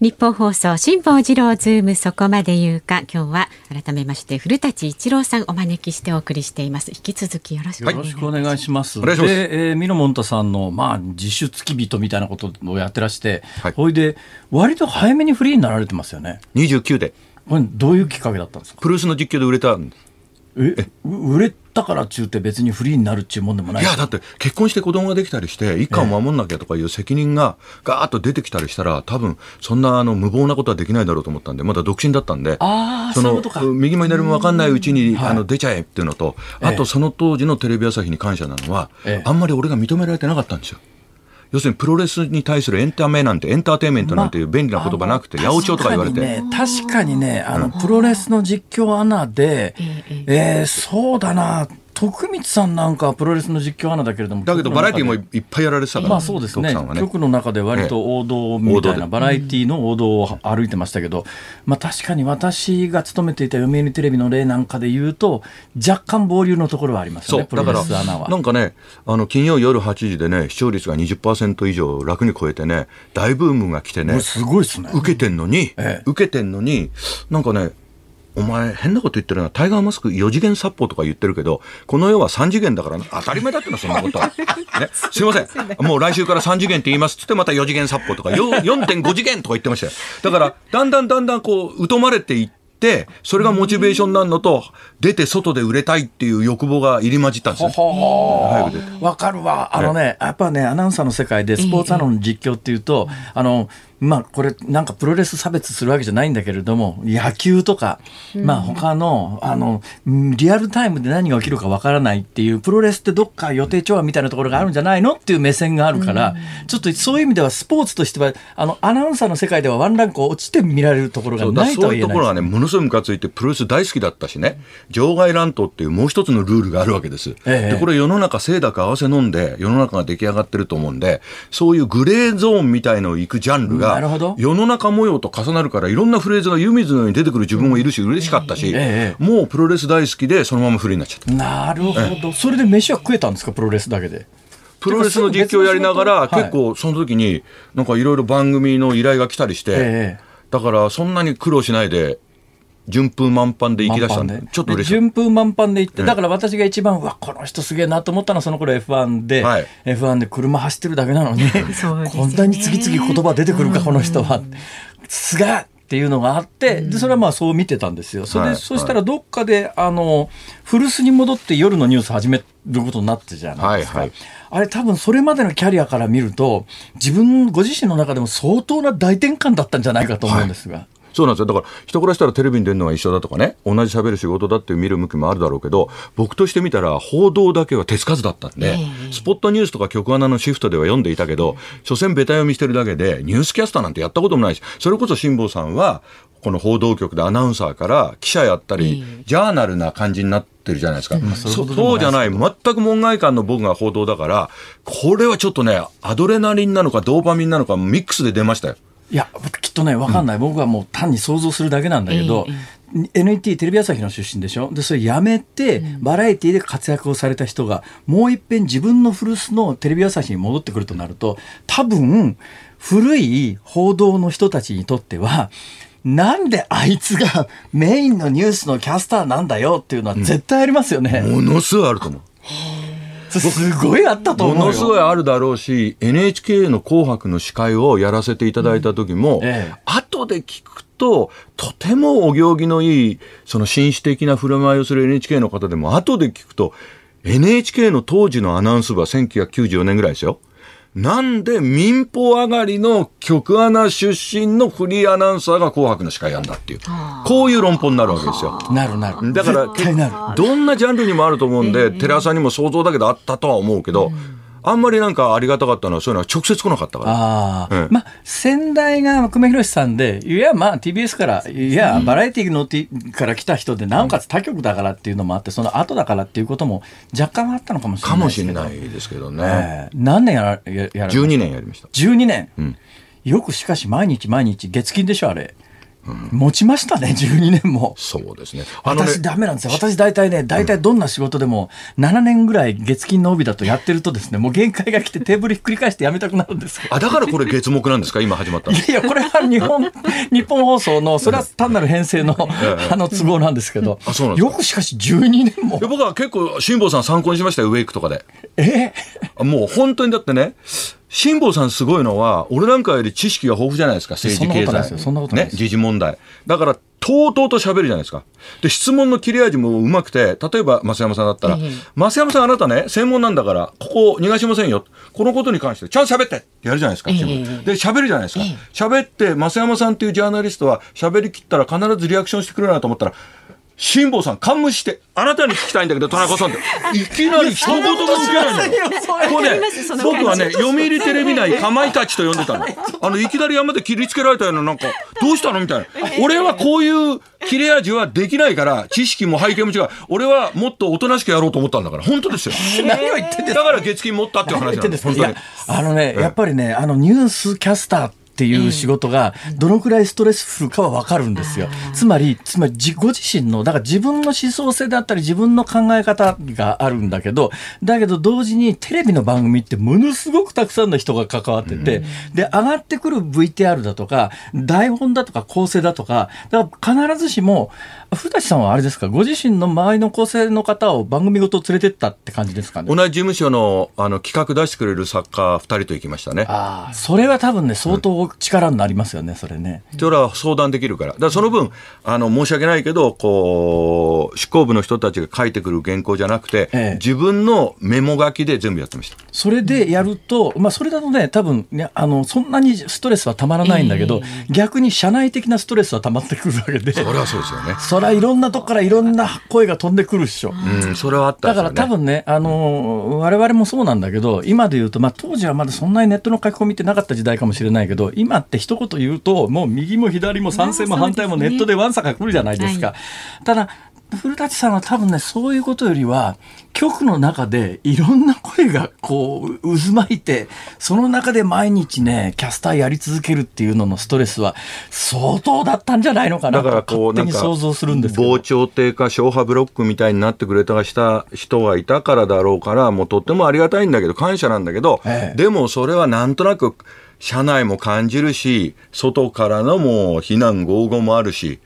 ニッポン放送辛坊治郎ズームそこまで言うか今日は改めまして古舘伊知郎さんお招きしてお送りしています引き続きよろしくお願いします、はい、で、えー、みのもんたさんのまあ自主付き人みたいなことをやってらして、はい、ほいで割と早めにフリーになられてますよね29でこれどういうきっかけだったんですかプロレスの実況で売れたんですえ売れたからっちゅうて別にフリーになるっちゅうもんでもない？いやだって結婚して子供ができたりして一家を守んなきゃとかいう責任がガーッと出てきたりしたら多分そんなあの無謀なことはできないだろうと思ったんでまだ独身だったんでその右も左も分かんないうちにあの出ちゃえっていうのとあとその当時のテレビ朝日に感謝なのはあんまり俺が認められてなかったんですよ。要するにプロレスに対するエンタメなんてエンターテインメントなんていう便利な言葉なくて、八百長とか言われて。ね、確かにね、あの、プロレスの実況アナで、えー、そうだな、徳光さんなんかプロレスの実況アナだけれどもだけどバラエティーもいっぱいやられてたから、まあそうですね。ね。局の中で割と王道みたいな、バラエティーの王道を歩いてましたけど、まあ確かに私が勤めていた読売テレビの例なんかで言うと若干暴流のところはありますよねプロレスアナは。なんかねあの金曜夜8時でね視聴率が20%以上楽に超えてね大ブームが来てねすごいですね。受けてんのに、ええ、受けてんのになんかねお前変なこと言ってるな。タイガーマスク4次元殺法とか言ってるけどこの世は3次元だから当たり前だってなそんなことは、ね、すいません。もう来週から3次元って言いますっつってまた4次元殺法とか4.5次元とか言ってましたよ。だからだんだんだんだんこう疎まれていって、それがモチベーションなのと、出て外で売れたいっていう欲望が入り混じったんですよ。わかるわ。あのね、やっぱね、アナウンサーの世界でスポーツアナの実況っていうと、あの、まあ、これなんかプロレス差別するわけじゃないんだけれども野球とか、まあ他のあのリアルタイムで何が起きるかわからないっていうプロレスってどっか予定調和みたいなところがあるんじゃないのっていう目線があるから、ちょっとそういう意味ではスポーツとしてはあのアナウンサーの世界ではワンランク落ちて見られるところがないとは言えないそういうところがねものすごいムカついてプロレス大好きだったしね。場外乱闘っていうもう一つのルールがあるわけです。ええ、でこれ世の中清濁合わせ飲んで世の中が出来上がってると思うんでそういうグレーゾーンみたいのを行くジャンルが世の中模様と重なるからいろんなフレーズが湯水のように出てくる自分もいるし嬉しかったし、ええ、もうプロレス大好きでそのままフリーになっちゃった。なるほど、それで飯は食えたんですか？プロレスだけで。プロレスの実況をやりながら、結構その時になんかいろいろ番組の依頼が来たりして、だからそんなに苦労しないで順風満帆で行き出したんで、ちょっと嬉しい。順風満帆で行って、だから私が一番、うわ、この人すげえなと思ったのは、その頃 F1 で、はい、F1 で車走ってるだけなのに、ね、こんなに次々言葉出てくるか、この人は。すげえっていうのがあって、でそれはまあそう見てたんですよ。それで、はい、そしたらどっかであの古巣に戻って夜のニュース始めることになってじゃないですか。はいはい、あれ多分それまでのキャリアから見ると自分ご自身の中でも相当な大転換だったんじゃないかと思うんですが。はいそうなんですよ。だから、人からしたらテレビに出るのは一緒だとかね、同じ喋る仕事だって見る向きもあるだろうけど、僕としてみたら、報道だけは手つかずだったんで、スポットニュースとか局アナのシフトでは読んでいたけど、所詮ベタ読みしてるだけで、ニュースキャスターなんてやったこともないし、それこそ辛坊さんは、この報道局でアナウンサーから記者やったり、ジャーナルな感じになってるじゃないですか。うん、そうじゃない、全く門外漢の僕が報道だから、これはちょっとね、アドレナリンなのかドーパミンなのかミックスで出ましたよ。いやきっとね分かんない、うん、僕はもう単に想像するだけなんだけど、えー、NET テレビ朝日の出身でしょ？でそれやめて、バラエティーで活躍をされた人がもういっぺん自分の古巣のテレビ朝日に戻ってくるとなると多分古い報道の人たちにとってはなんであいつがメインのニュースのキャスターなんだよっていうのは絶対ありますよね。うん、ものすごいあると思う。すごいあったと思うものすごいあるだろうし NHK の「紅白」の司会をやらせていただいた時も、うんええ、後で聞くととてもお行儀のいいその紳士的な振る舞いをする NHK の方でも後で聞くと NHK の当時のアナウンス部は1994年ぐらいですよ。なんで民放上がりの局アナ出身のフリーアナウンサーが紅白の司会やんだっていう、こういう論法になるわけですよ。なるなる。だから、どんなジャンルにもあると思うんで、テレ朝にも想像だけどあったとは思うけど、あんまりなんかありがたかったのは、そういうのは直接来なかったから。あうん、まあ、先代が久米宏さんで、いや、まあ、TBS から、いや、バラエティーの、T、から来た人で、なおかつ他局だからっていうのもあって、その後だからっていうことも若干あったのかもしれないかもしれないですけどね。えー、何年やらややら ?12 年やりました。12年、うん、よくしかし毎日毎日月金でしょ、あれ。持ちましたね、12年も。そうですね。ね私、ダメなんですよ。私、大体ね、大体どんな仕事でも、7年ぐらい月金の帯だとやってるとですね、もう限界が来てテーブルひっくり返してやめたくなるんですあ、だからこれ月目なんですか？今始まったいやいや、これは日本、日本放送の、それは単なる編成の、あの、都合なんですけど、あそうなんよくしかし12年も。僕は結構、辛坊さん参考にしましたよ、ウェイクとかで。えもう本当にだってね、辛坊さんすごいのは、俺なんかより知識が豊富じゃないですか、政治経済。そんなことないね、時事問題。だから、とうとうと喋るじゃないですか。で、質問の切れ味もうまくて、例えば、増山さんだったら、増山さんあなたね、専門なんだから、ここ逃がしませんよ。このことに関して、ちゃんと喋ってやるじゃないですか。で、喋るじゃないですか。喋って、増山さんっていうジャーナリストは、喋りきったら必ずリアクションしてくれるなと思ったら、辛坊さん、勘無して、あなたに聞きたいんだけど、田中さんって、いきなり一言も受けないのよ。これね、僕はね、読売テレビ内、かまいたちと呼んでたの。あの、いきなり山で切りつけられたような、なんか、どうしたのみたいな。俺はこういう切れ味はできないから、知識も背景も違う。俺はもっとおとなしくやろうと思ったんだから、本当ですよ。何を言ってんですだから月金持ったっていう話なんです。いや、あのね、やっぱりね、あの、ニュースキャスターっていう仕事がどのくらいストレスフルかは分かるんですよ。つまり、つまりご自身の、だから自分の思想性だったり自分の考え方があるんだけど、だけど同時にテレビの番組ってものすごくたくさんの人が関わってて、で、上がってくる VTR だとか、台本だとか構成だとか、だから必ずしも、古舘さんはあれですか、ご自身の周りの構成の方を番組ごと連れてったって感じですかね？同じ事務所のあの企画出してくれる作家2人と行きましたね。ああ、それは多分ね、相当力になりますよね、それね。それは相談できるから。だからその分、あの、申し訳ないけど、こう、執行部の人たちが書いてくる原稿じゃなくて、ええ、自分のメモ書きで全部やってました。それでやると、まあ、それだとね、多分ね、あの、そんなにストレスはたまらないんだけど、えー、逆に社内的なストレスはたまってくるわけで。それはそうですよね。それはいろんなとこからいろんな声が飛んでくるっしょ。うん、それはあった、ね、だから多分ね、あの、我々もそうなんだけど、今で言うと、まあ、当時はまだそんなにネットの書き込みってなかった時代かもしれないけど、今って一言言うと、もう右も左も賛成も反対もネットでわんさか来るじゃないですか。はい、ただ古舘さんは多分ねそういうことよりは局の中でいろんな声がこう渦巻いてその中で毎日ねキャスターやり続けるっていうののストレスは相当だったんじゃないのかなと勝手に想像するんですけど。防潮堤か消波ブロックみたいになってくれたした人がいたからだろうからもうとってもありがたいんだけど感謝なんだけど、ええ、でもそれはなんとなく社内も感じるし、外からのもう非難合々もあるし、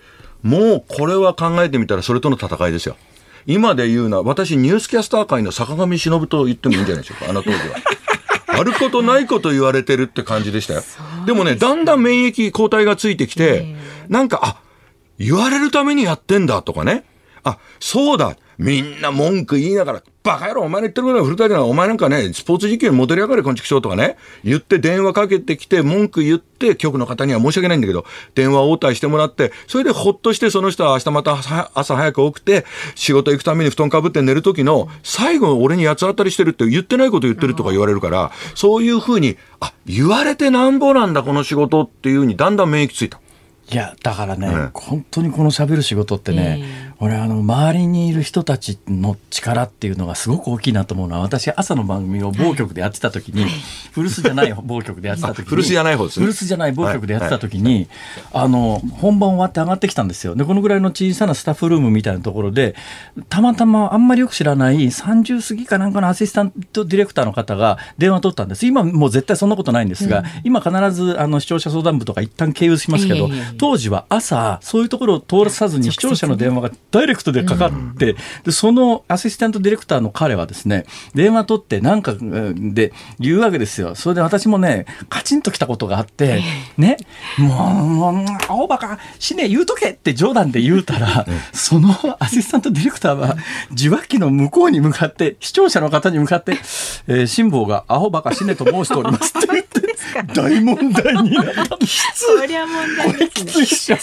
もうこれは考えてみたらそれとの戦いですよ。今で言うな、私ニュースキャスター界の坂上忍と言ってもいいんじゃないでしょうか、あの当時は。あることないこと言われてるって感じでしたよ。でもね、だんだん免疫抗体がついてきて、なんか、あ、言われるためにやってんだとかね。あ、そうだ。みんな文句言いながら、バカ野郎、お前の言ってることは古田じゃお前なんかね、スポーツ実況に戻り上がれ、こんちくしょうとかね、言って電話かけてきて、文句言って、局の方には申し訳ないんだけど、電話応対してもらって、それでほっとしてその人は明日また朝早く起きて、仕事行くために布団かぶって寝る時の、最後俺に八つ当たりしてるって言ってないこと言ってるとか言われるから、そういうふうに、あ、言われてなんぼなんだ、この仕事っていうふうにだんだん免疫ついた。いやだからね、うん、本当にこのしゃべる仕事ってね、俺あの周りにいる人たちの力っていうのがすごく大きいなと思うのは私朝の番組を某局でやってた時に、はい、古巣じゃない某局でやってた時に古巣じゃない方です、ね、古巣じゃない某局でやってた時に、はい、あの本番終わって上がってきたんですよ。でこのぐらいの小さなスタッフルームみたいなところでたまたまあんまりよく知らない30過ぎかなんかのアシスタントディレクターの方が電話取ったんです。今もう絶対そんなことないんですが、うん、今必ずあの視聴者相談部とか一旦経由しますけど、当時は朝そういうところを通さずに視聴者の電話がダイレクトでかかって、でそのアシスタントディレクターの彼はですね電話取ってなんかで言うわけですよ。それで私もねカチンときたことがあってねもう青バカ死ね言うとけって冗談で言うたらそのアシスタントディレクターは受話器の向こうに向かって視聴者の方に向かって「えー、辛抱がアホバカ死ねと申しております」って言って大問題になったきつそりゃ問題ですね。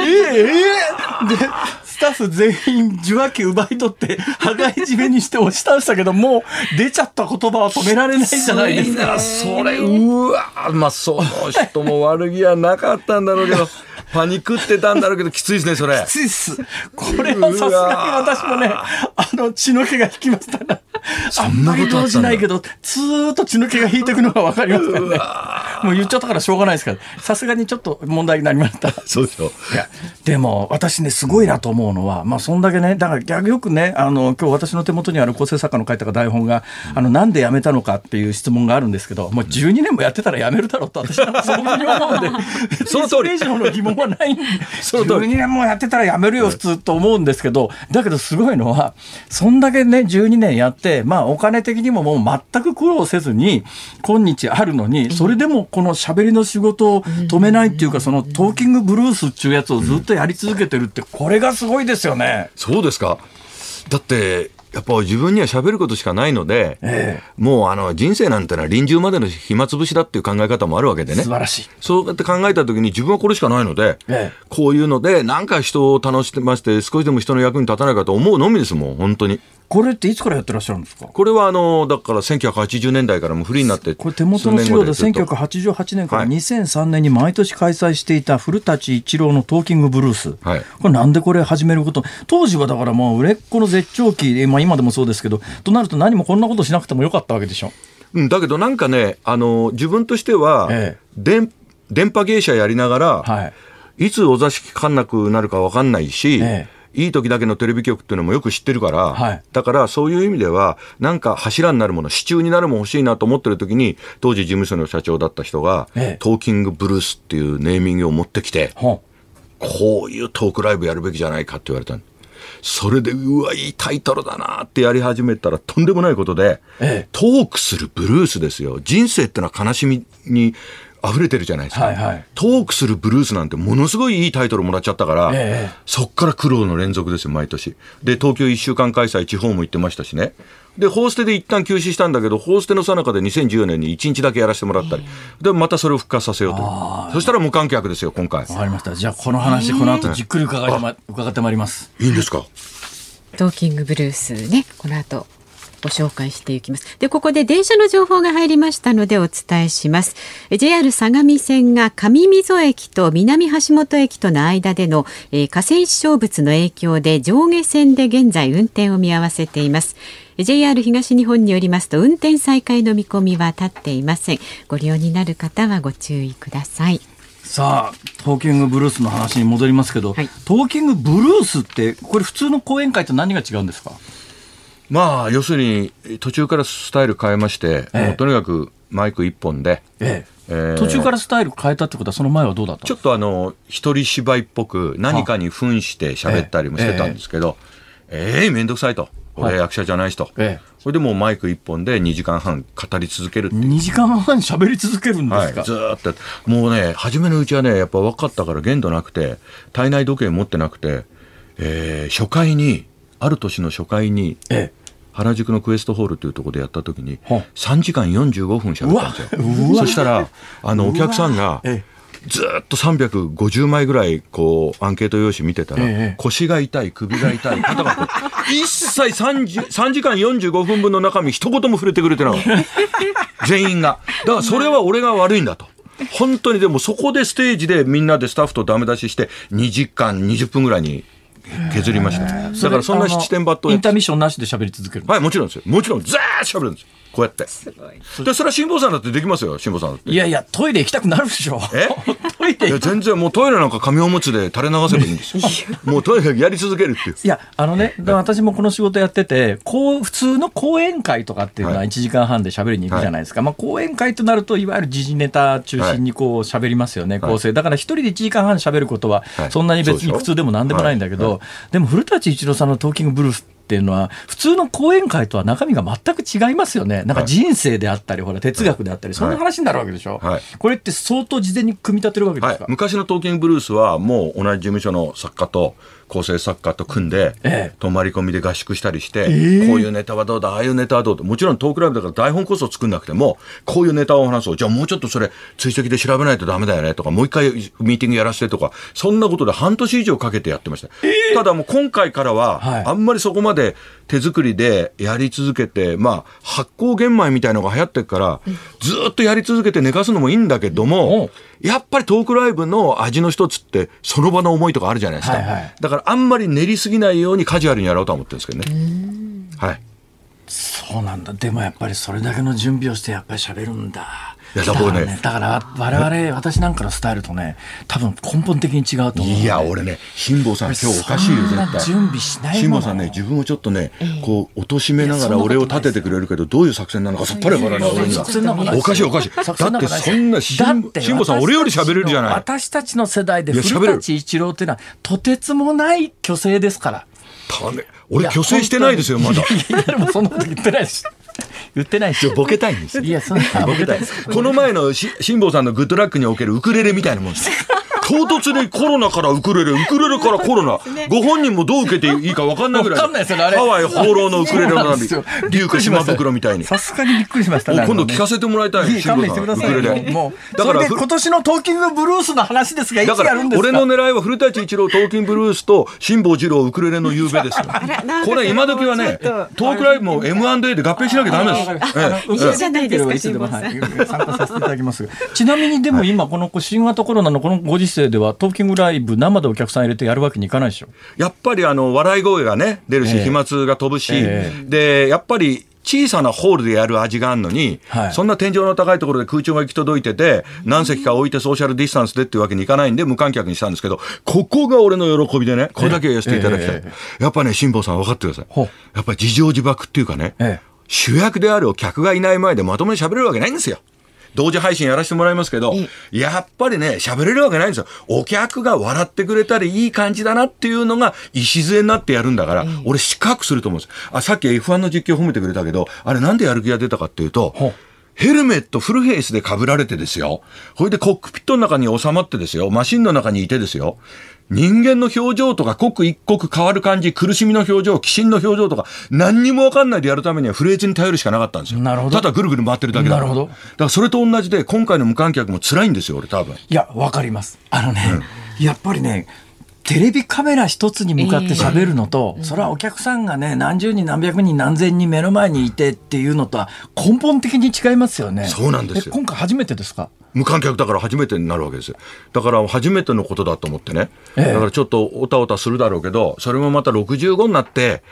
ええでスタッフ全員受話器奪い取って羽交い締めにして押し倒したけどもう出ちゃった言葉は止められないじゃないですか。それうわまあその人も悪気はなかったんだろうけど。パニックってたんだろうけど、きついですね、それ。きついっす。これはさすがに私もね、あの、血の気が引きましたね。そんなことあっないけど、ずーっと血の気が引いていくのがわかりますからね。もう言っちゃったからしょうがないですから、さすがにちょっと問題になりました。そうでしょ。いや、でも、私ね、すごいなと思うのは、まあ、そんだけね、だから逆よくね、あの、今日私の手元にある構成作家の書いた台本が、あの、なんで辞めたのかっていう質問があるんですけど、もう12年もやってたら辞めるだろうと私はそのふうに思うんで、その通り。以上の疑問はないんで、その12年もやってたら辞めるよ、普通と思うんですけど、だけどすごいのは、そんだけね、12年やって、まあ、お金的にももう全く苦労せずに、今日あるのに、それでもこの喋りの仕事を止めないっていうか、そのトーキングブルースっていうやつをずっとやり続けてるって、これがすごいですよね。そうですか。だって、やっぱ自分には喋ることしかないので、ええ、もうあの人生なんてのは臨終までの暇つぶしだっていう考え方もあるわけでね。素晴らしい。そうやって考えたときに自分はこれしかないので、え、こういうので、なんか人を楽しませて少しでも人の役に立たないかと思うのみですもん、本当に。これっていつからやってらっしゃるんですか？これはあのだから1980年代からもフリーになってこれ手元の資料で1988年から2003年に毎年開催していた古舘一郎のトーキングブルース、はい、これなんでこれ始めること？当時はだからもう売れっ子の絶頂期、まあ、今でもそうですけどとなると何もこんなことしなくてもよかったわけでしょ？うん、だけどなんかねあの自分としては、ええ、電電波芸者やりながら、はい、いつお座敷かかんなくなるか分かんないし、ええ。いい時だけのテレビ局っていうのもよく知ってるから、はい、だからそういう意味では、なんか柱になるもの、支柱になるもの欲しいなと思ってる時に、当時事務所の社長だった人が、ええ、トーキングブルースっていうネーミングを持ってきて、こういうトークライブやるべきじゃないかって言われたそれで、うわ、いいタイトルだなってやり始めたらとんでもないことで、ええ、トークするブルースですよ。人生ってのは悲しみに溢れてるじゃないですか、はいはい、トークするブルースなんてものすごいいいタイトルもらっちゃったから、ええ、そっから苦労の連続ですよ、毎年。で、東京1週間開催、地方も行ってましたしね。で、ホーステで一旦休止したんだけど、ホーステのさなかで2014年に1日だけやらせてもらったり、で、またそれを復活させようと。そしたら無観客ですよ、今回。わかりました。じゃあ、この話、この後じっくり伺いま、伺ってまいります。いいんですか？トーキングブルースね、この後ご紹介していきます。でここで電車の情報が入りましたのでお伝えします。JR 相模線が上溝駅と南橋本駅との間での、えー、河川地小物の影響で上下線で現在運転を見合わせています。JR 東日本によりますと運転再開の見込みは立っていません。ご利用になる方はご注意ください。さあトーキングブルースの話に戻りますけど、はい、トーキングブルースってこれ普通の講演会と何が違うんですか？まあ要するに途中からスタイル変えまして、ええ、とにかくマイク一本で、ええ。ー、途中からスタイル変えたってことはその前はどうだったちょっとあの一人芝居っぽく何かに扮して喋ったりもしてたんですけどええ。ー、面倒くさいと。俺役者じゃない人、ええ、それでもうマイク一本で2時間半語り続ける2時間半喋り続けるんですか、はい、ずっともうね初めのうちはねやっぱ分かったから限度なくて体内時計持ってなくて、えー、初回にある年の初回に、ええ、原宿のクエストホールというところでやった時に3時間45分しゃべったんですよ。そしたらあのお客さんがずっと350枚ぐらいこうアンケート用紙見てたら、腰が痛い首が痛い肩が 一切 3, 時3時間45分分の中身一言も触れてくれてなかった。全員が。だからそれは俺が悪いんだと。本当にでもそこでステージでみんなでスタッフとダメ出しして2時間20分ぐらいに削りました。だからそんな七点抜刀インターミッションなしで喋り続けるはい、もちろんですよ。もちろん、ザーッ喋るんですよ。こうやって。すごい。で、それは辛坊さんだってできますよ、辛坊さんだって。いやいや、トイレ行きたくなるでしょ。え？トイレいや、全然もうトイレなんか紙おむつで垂れ流せばいいんですよ。もうとにかくやり続けるっていう。いや、あのね、私もこの仕事やってて、こう、普通の講演会とかっていうのは1時間半で喋りに行くじゃないですか。はい、まあ、講演会となると、いわゆる時事ネタ中心にこう喋りますよね、構成。だから一人で1時間半喋ることは、そんなに別に苦痛でもなんでもないんだけど、でも古舘一郎さんのトーキングブルースっていうのは、普通の講演会とは中身が全く違いますよね。なんか人生であったり、ほら、哲学であったり、そんな話になるわけでしょ？はい、これって相当事前に組み立てるわけですか、はい、昔のトーキングブルースは、もう同じ事務所の作家と、構成作家と組んで、ええ、泊まり込みで合宿したりして、えー、こういうネタはどうだ、ああいうネタはどうだ、もちろんトークライブだから台本こそ作んなくても、こういうネタを話そう、じゃあもうちょっとそれ、追跡で調べないとだめだよねとか、もう一回ミーティングやらせてとか、そんなことで半年以上かけてやってました。えー、ただもう今回からは、あんまりそこまで手作りでやり続けて、まあ、発酵玄米みたいのが流行ってるから、ずっとやり続けて寝かすのもいいんだけども、やっぱりトークライブの味の一つって、その場の思いとかあるじゃないですか。はいはい、だからあんまり練りすぎないようにカジュアルにやろうと思ってるんですけどね。はい。そうなんだ。でもやっぱりそれだけの準備をしてやっぱり喋るんだ。いやだからね、だから我々、私なんかのスタイルとね、多分根本的に違うと思う、いや、俺ね、辛坊さん、今日おかしいよ、絶対。準備しない辛坊さんね、自分をちょっとね、こう、貶めながら俺を立ててくれるけど、どういう作戦なのかさっぱりわからない、俺には。おかしい、おかしい。だって、そんな、辛坊さん、俺より喋れるじゃない。私たちの世代で古舘一郎っていうのは、とてつもない虚勢ですから。俺、虚勢してないですよ、まだ。いや、でもそんなこと言ってないです。言ってないですよ。ボケたいんです。いや、そんなボケたい。この前のし辛坊さんのグッドラックにおけるウクレレみたいなもんです。唐突にコロナからウクレレ、ウクレレからコロナ、ご本人もどう受けていいか分かんないぐらい、ハワイ放浪のウクレレの波、竜か島袋みたいに。さすがにびっくりしましたね。今度聞かせてもらいたい。勘弁してください。ウクレレ。もう、だから今年のトーキングブルースの話ですが、いつやるんですか？俺の狙いは古舘一郎トーキングブルースと辛坊治郎ウクレレの夕べですこれ今時はね、トークライブも M&A で合併しなきゃダメです。いいじゃないですか、辛坊さん。参加させていただきます。ちなみにでも今この新型コロナのこのご時世ではトーキングライブ生でお客さん入れてやるわけにいかないでしょ。やっぱりあの笑い声がね出るし、飛沫が飛ぶし、えー、でやっぱり小さなホールでやる味があるのに、はい、そんな天井の高いところで空調が行き届いてて、何席か置いてソーシャルディスタンスでっていうわけにいかないんで、無観客にしたんですけど、ここが俺の喜びでね、これだけは言わせていただきたい。えー、やっぱね、辛坊さん分かってください。やっぱり自情自爆っていうかね、主役であるお客がいない前でまともに喋れるわけないんですよ。同時配信やらせてもらいますけど、やっぱりね、喋れるわけないんですよ。お客が笑ってくれたり、いい感じだなっていうのが、礎になってやるんだから、俺、四角すると思うんです。あ、さっき F1 の実況褒めてくれたけど、あれなんでやる気が出たかっていうと、ヘルメットフルフェイスで被られてですよ。ほいでコックピットの中に収まってですよ。マシンの中にいてですよ。人間の表情とか刻一刻変わる感じ、苦しみの表情、寄進の表情とか、何にも分かんないでやるためにはフレーズに頼るしかなかったんですよ。なるほど。ただぐるぐる回ってるだけだなるほど。だからそれと同じで、今回の無観客も辛いんですよ、俺多分。いや、わかります。あのね、うん、やっぱりね、テレビカメラ一つに向かって喋るのと、えー、それはお客さんがね、何十人何百人何千人目の前にいてっていうのとは根本的に違いますよね。そうなんですよ。今回初めてですか？無観客だから初めてになるわけですよ。だから初めてのことだと思ってね。ええ、だからちょっとおたおたするだろうけど、それもまた65になって、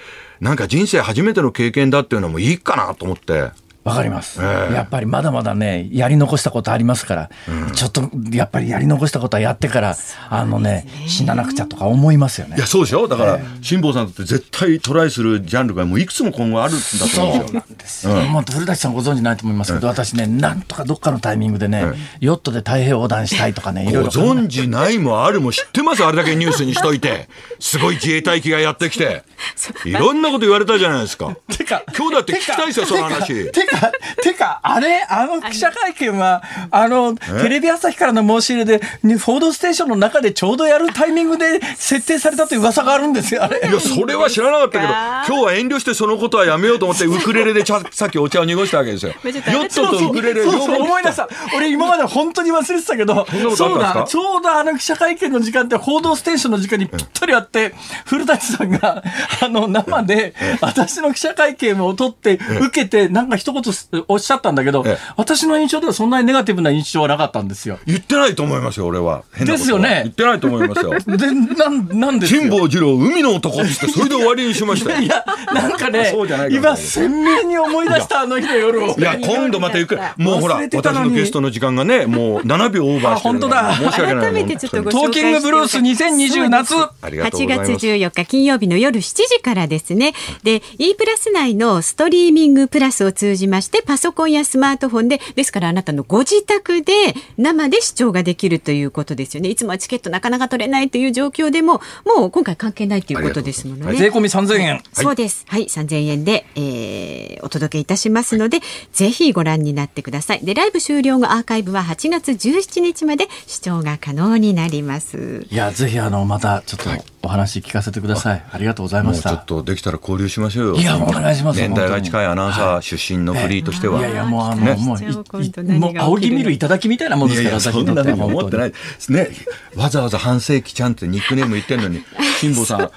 なんか人生初めての経験だっていうのもいいかなと思って。わかります、えー、やっぱりまだまだね、やり残したことありますから、うん、ちょっとやっぱりやり残したことはやってから、あのね、死ななくちゃとか思いますよね。いや、そうでしょ？だから、辛、坊、さんって絶対トライするジャンルがもういくつも今後あるんだと思うんですよ。そうなんですよ。うん、もう古舘さんご存知ないと思いますけど、私ね、なんとかどっかのタイミングでね、ヨットで太平洋横断したいとかね、いろいろ。ご存知ないもあるも知ってます？あれだけニュースにしといて。すごい自衛隊機がやってきて。いろんなこと言われたじゃないですか。てか、今日だって聞きたいですよ、その話。てか、てか、あれあの記者会見は、あの、テレビ朝日からの申し入れで、報道ステーションの中でちょうどやるタイミングで設定されたという噂があるんですよ、あれ。いや、それは知らなかったけど、今日は遠慮してそのことはやめようと思って、ウクレレでちゃさっきお茶を濁したわけですよ。ヨットとウクレレ、そうそう思い出した。俺今まで本当に忘れてたけど、そうだ、ちょうどあの記者会見の時間って報道ステーションの時間にぴったりあって、古舘さんが、あの、生で、私の記者会見を取って、受けて、なんか一言とおっしゃったんだけど、ええ、私の印象ではそんなにネガティブな印象はなかったんですよ。言ってないと思いますよ、俺は。ですよね。言ってないと思いますよ。で、なん、なんで辛坊治郎、海の男ってそれで終わりにしましたよ。いや、なんかね、今、鮮明に思い出したあの日の夜を。いや、今度またゆっくり、もうほら、私のゲストの時間がね、もう7秒オーバーして本当だ。申し訳ない。改めてちょっとごトーキングブルース2020夏。8月14日金曜日の夜7時からですね。で、E プラス内のストリーミングプラスを通じまして、パソコンやスマートフォンで、ですからあなたのご自宅で生で視聴ができるということですよね。いつもはチケットなかなか取れないという状況でも、もう今回関係ないということですものね。税込み3000円。そうです。はい、3000円で、えー、お届けいたしますので、ぜひご覧になってください。で、ライブ終了後アーカイブは8月17日まで視聴が可能になります。いや、ぜひあの、またちょっとお話聞かせてください。ありがとうございました。ちょっとできたら交流しましょうよ。いや、お願いします。年代が近いアナウンサー出身のフリーとしては。いやいや、もうあの、ね、もう、もう、仰ぎ見る頂きみたいなもんですから、そんなの思ってない。ね、わざわざ半世紀ちゃんってニックネーム言ってんのに、辛坊さん、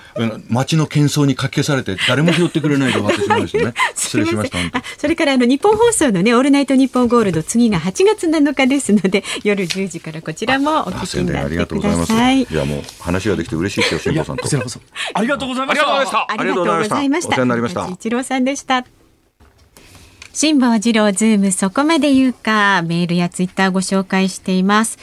街の喧騒にかき消されて、誰も拾ってくれないで終わってしまいましたね。失礼しました。それからあのニッポン放送のね、オールナイトニッポンゴールド、次が8月7日ですので、夜10時からこちらもお聞きになってください。いやもう話ができて嬉しいですよ、辛坊さんと。ありがとうございました。ありがとうございました。お世話になりました。伊知郎さんでした。辛坊治郎ズームそこまで言うか。メールやツイッターご紹介しています。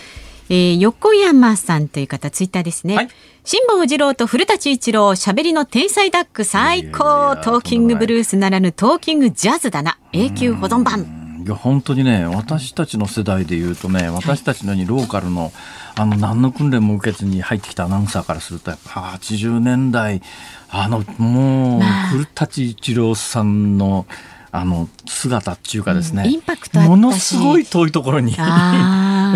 えー、横山さんという方ツイッターですね。はい。辛坊治郎と古舘一郎、喋りの天才ダック最高、トーキングブルースならぬトーキングジャズだな、永久保存版。いや本当にね私たちの世代で言うとね私たちのようにローカルのあの何の訓練も受けずに入ってきたアナウンサーからするとやっぱ80年代あのもう古舘一郎さんのあの姿っていうかですね、うん、インパクトものすごい遠いところに。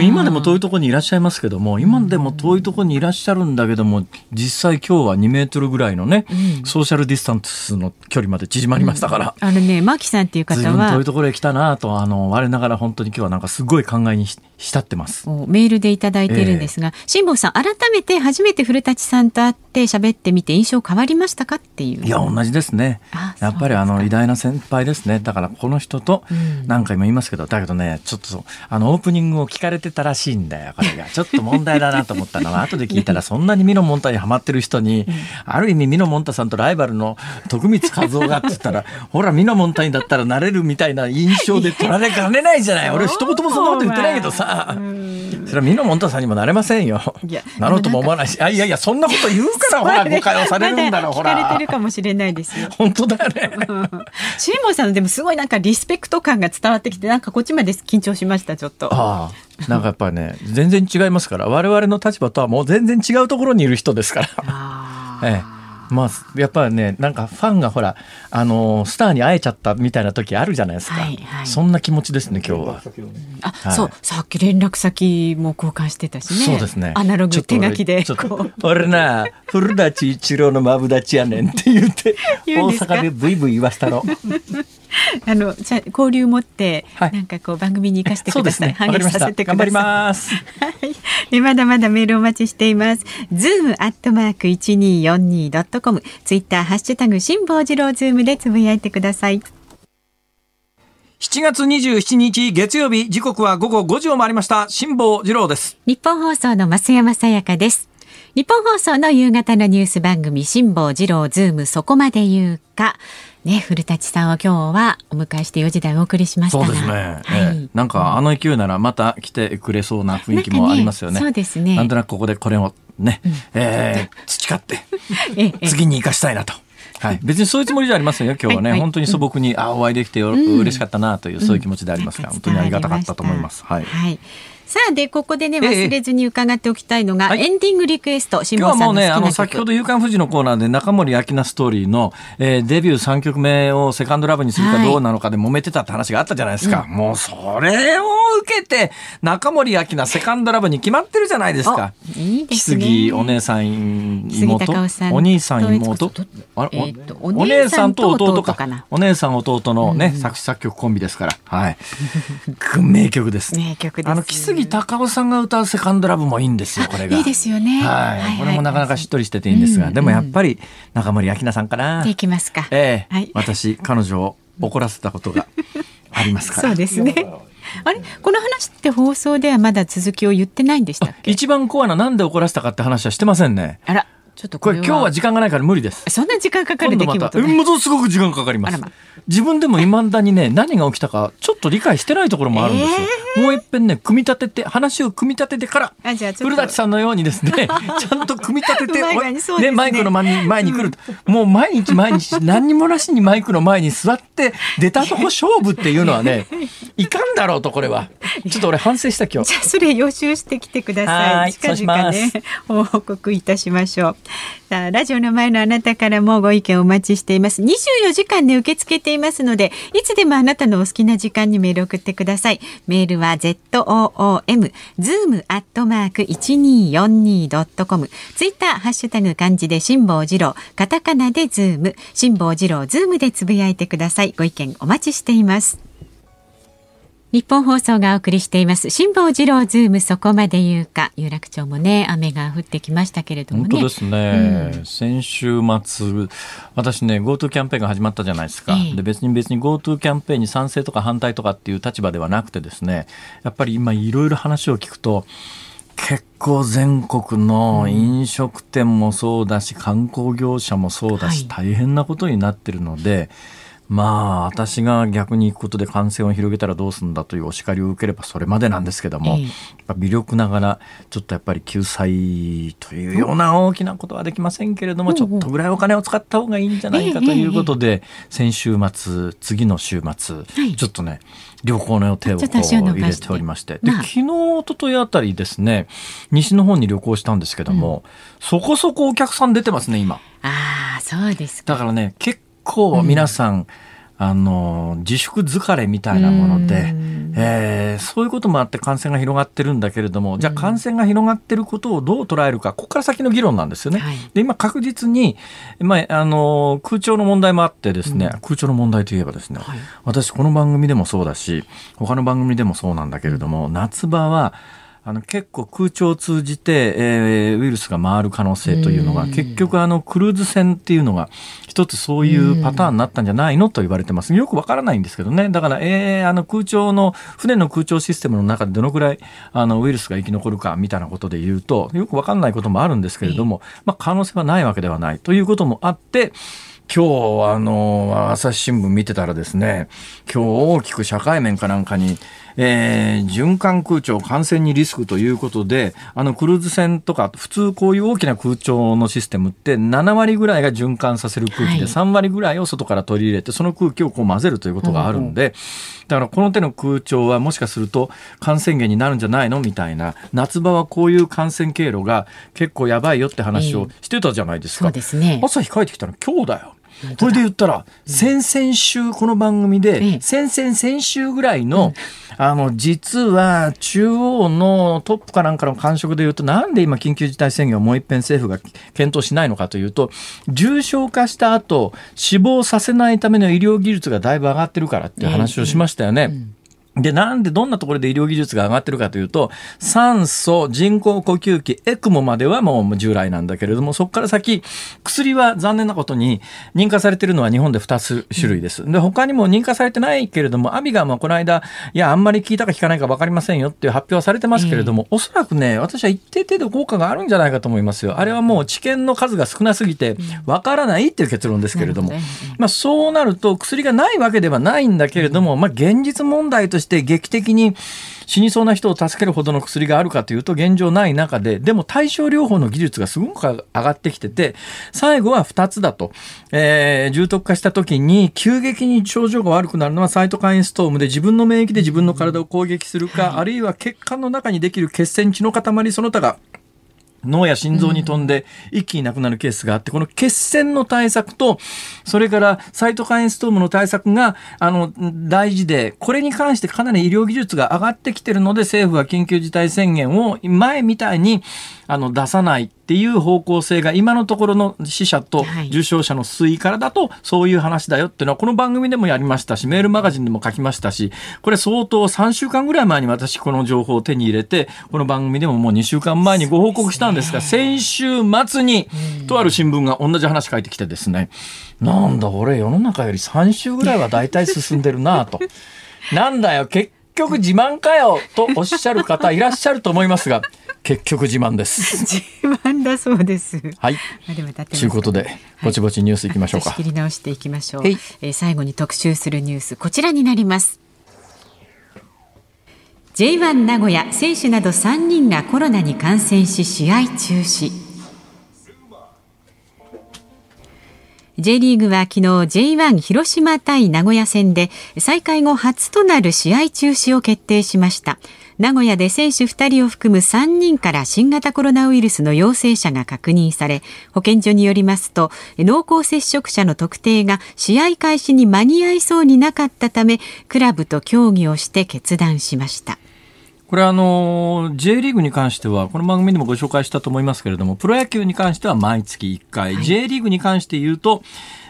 今でも遠いところにいらっしゃいますけども今でも遠いところにいらっしゃるんだけども実際今日は2メートルぐらいのね、うん、ソーシャルディスタンスの距離まで縮まりましたから、うん、あのね牧さんっていう方は遠いところへ来たなとあの我ながら本当に今日はなんかすごい考えに浸ってます。メールでいただいてるんですが、辛、え、坊、さん改めて初めて古舘さんと会って喋ってみて印象変わりましたかっていう。いや同じですね。やっぱりあの偉大な先輩ですね。だからこの人と何回も言いますけど、だけどねちょっとあのオープニングを聞かれてたらしいんだよこれがちょっと問題だなと思ったのは 後で聞いたらそんなにミノモンタにはまってる人に、ある意味ミノモンタさんとライバルの徳光和夫がって言ったら ほらミノモンタにだったらなれるみたいな印象で取られかねないじゃない俺一言もそんなこと言ってないけどさ。それはミノモンタさんにもなれませんよ。なろうとも思わないし、あいやいやそんなこと言うからほら誤解をされるんだろうほら。聞かれてるかもしれないですよ。本当だよね。シーモンさんでもすごいなんかリスペクト感が伝わってきてなんかこっちまで緊張しましたちょっと。ああなんかやっぱりね全然違いますから我々の立場とはもう全然違うところにいる人ですから。ええ。まあ、やっぱりねなんかファンがほらあのスターに会えちゃったみたいな時あるじゃないですか、はいはい、そんな気持ちですね今日は。あ、はい、そうさっき連絡先も交換してたしね。そうですね。アナログ手書きで俺な古舘一郎のまぶだちやねんって言って 大阪でブイブイ言わしたの。あのじゃ交流持って、はい、なんかこう番組に生かしてください。ね、励させて頑張ります。はい。まだまだメールお待ちしています。ズームアットマーク一二四二ドットコム、ツイッターハッシュタグ辛坊治郎ズームでつぶやいてください。7月27日月曜日時刻は午後5時を回りました辛坊治郎ですニッポン放送の増山さやかです日本放送の夕方のニュース番組辛坊治郎ズームそこまで言うかね、古舘さんを今日はお迎えして4時台お送りしましたそうですね。はい。えー、なんかあの勢いならまた来てくれそうな雰囲気もありますよね。ねそうですね。なんとなくここでこれをね、うん、えー、培って 次に生かしたいなと。はい、別にそういうつもりじゃありませんよ今日はね、はい、本当に素朴に、あお会いできてよ、うん、嬉しかったなというそういう気持ちでありますが、うん、本当にありがたかったと思います。はい、はいさあでここでね忘れずに伺っておきたいのが、ええ、エンディングリクエスト今日はもうねあの先ほど「夕刊富士」のコーナーで中森明菜ストーリーの、えー、デビュー3曲目をセカンドラブにするかどうなのかで揉めてたって話があったじゃないですか、はい、もうそれを受けて中森明菜セカンドラブに決まってるじゃないですか。いい木杉お姉さん妹お兄さん妹。あれ、えー、おお姉さんと弟か。お姉さん弟のね、うん、作詞作曲コンビですから。はい。名曲です。名曲ですあの木杉杉隆夫さんが歌うセカンドラブもいいんですよ、これが。いいですよね。はい。これもなかなかしっとりしてていいんですが、でもやっぱり中森明菜さんかな。できますか。ええ私、彼女を怒らせたことが。ありますから。そうですね。あれ？この話って放送ではまだ続きを言ってないんでしたっけ？一番コアななんで怒らせたかって話はしてませんね。あら。ちょっとこれ今日は時間がないから無理です。そんな時間かかる出来事、ね、ものすごく時間かかります。ま、自分でも未だにね何が起きたかちょっと理解してないところもあるんですよ。えー、もう一遍ね組み立てて話を組み立ててから古舘さんのようにですね ちゃんと組み立ててね、ね、マイクの前に前に来る、うん、もう毎日毎日 何にもなしにマイクの前に座って出たとこ勝負っていうのはね いかんだろうとこれは。ちょっと俺反省した今日。じゃあそれ予習してきてください。近々ね報告いたしましょう。さあラジオの前のあなたからもご意見お待ちしています。24時間で受け付けていますので、いつでもあなたのお好きな時間にメール送ってください。メールは zoom zoom アットマーク一二四二ドットコム。ツイッターハッシュタグ漢字で辛坊治郎、カタカナでズーム、辛坊治郎ズームでつぶやいてください。ご意見お待ちしています。ニッポン放送がお送りしています。辛坊治郎ズームそこまで言うか。有楽町もね雨が降ってきましたけれどもね。本当ですね、うん、先週末私ね GoTo キャンペーンが始まったじゃないですか、ええ、で別に別に GoTo キャンペーンに賛成とか反対とかっていう立場ではなくてですねやっぱり今いろいろ話を聞くと結構全国の飲食店もそうだし、観光業者もそうだし、大変なことになってるので、まあ、私が逆に行くことで感染を広げたらどうするんだというお叱りを受ければそれまでなんですけども、えー、微力ながらちょっとやっぱり救済というような大きなことはできませんけれども、ちょっとぐらいお金を使った方がいいんじゃないかということで、先週末次の週末、ちょっとね旅行の予定をこう入れておりまして。で昨日おとといあたりですね西の方に旅行したんですけども、そこそこお客さん出てますね今。ああそうですだからね結構皆さん、うん、あの自粛疲れみたいなもので、えー、そういうこともあって感染が広がってるんだけれども、じゃあ感染が広がってることをどう捉えるか、ここから先の議論なんですよね。はい、で今確実に、まあ、あの空調の問題もあってですね、うん、空調の問題といえばですね、はい、私この番組でもそうだし他の番組でもそうなんだけれども、夏場はあの結構空調を通じて、えー、ウイルスが回る可能性というのが結局あのクルーズ船っていうのが一つそういうパターンになったんじゃないのと言われてます。よくわからないんですけどね。だから、えー、あの空調の船の空調システムの中でどのくらいあのウイルスが生き残るかみたいなことで言うとよくわかんないこともあるんですけれども、まあ、可能性はないわけではないということもあって今日あの朝日新聞見てたらですね今日大きく社会面かなんかにえー、循環空調感染にリスクということで、あのクルーズ船とか、普通こういう大きな空調のシステムって7割ぐらいが循環させる空気で、3割ぐらいを外から取り入れて、その空気をこう混ぜるということがあるんで、だからこの手の空調はもしかすると感染源になるんじゃないのみたいな、夏場はこういう感染経路が結構やばいよって話をしてたじゃないですか。そうですね。朝日帰ってきたら今日だよ。これで言ったら、先々週この番組で、先々先週ぐらいの、あの、実は中央のトップかなんかの感触で言うと、なんで今緊急事態宣言をもう一遍政府が検討しないのかというと、重症化した後、死亡させないための医療技術がだいぶ上がってるからっていう話をしましたよね。うんで、なんでどんなところで医療技術が上がってるかというと、酸素、人工呼吸器、エクモまではもう従来なんだけれども、そこから先、薬は残念なことに認可されてるのは日本で2つ種類です。で、他にも認可されてないけれども、アビガもこの間、いや、あんまり効いたか効かないか分かりませんよっていう発表はされてますけれども、おそらくね、私は一定程度効果があるんじゃないかと思いますよ。あれはもう治験の数が少なすぎて、分からないっていう結論ですけれども、まあそうなると薬がないわけではないんだけれども、まあ現実問題として劇的に死にそうな人を助けるほどの薬があるかというと現状ない中で、でも対症療法の技術がすごく上がってきてて、最後は2つだと。えー、重篤化した時に急激に症状が悪くなるのはサイトカインストームで自分の免疫で自分の体を攻撃するか、あるいは血管の中にできる血栓血の塊その他が脳や心臓に飛んで一気になくなるケースがあって、この血栓の対策と、それからサイトカインストームの対策が、あの、大事で、これに関してかなり医療技術が上がってきてるので、政府は緊急事態宣言を前みたいに、あの、出さないっていう方向性が今のところの死者と重症者の推移からだとそういう話だよっていうのはこの番組でもやりましたしメールマガジンでも書きましたしこれ相当3週間ぐらい前に私この情報を手に入れてこの番組でももう2週間前にご報告したんですが先週末にとある新聞が同じ話書いてきてですね。なんだ俺世の中より3週ぐらいは大体進んでるなと。なんだよ、結局自慢かよとおっしゃる方いらっしゃると思いますが、結局自慢です。自慢だそうです。はい。ということで、ぼちぼちニュースいきましょうか。仕切り直していきましょう。えー、最後に特集するニュース、こちらになります。J1 名古屋選手など3人がコロナに感染し試合中止 J リーグは昨日 J1 広島対名古屋戦で再開後初となる試合中止を決定しました名古屋で選手2人を含む3人から新型コロナウイルスの陽性者が確認され保健所によりますと濃厚接触者の特定が試合開始に間に合いそうになかったためクラブと協議をして決断しました。これあの J リーグに関してはこの番組でもご紹介したと思いますけれどもプロ野球に関しては毎月1回、はい、J リーグに関して言うと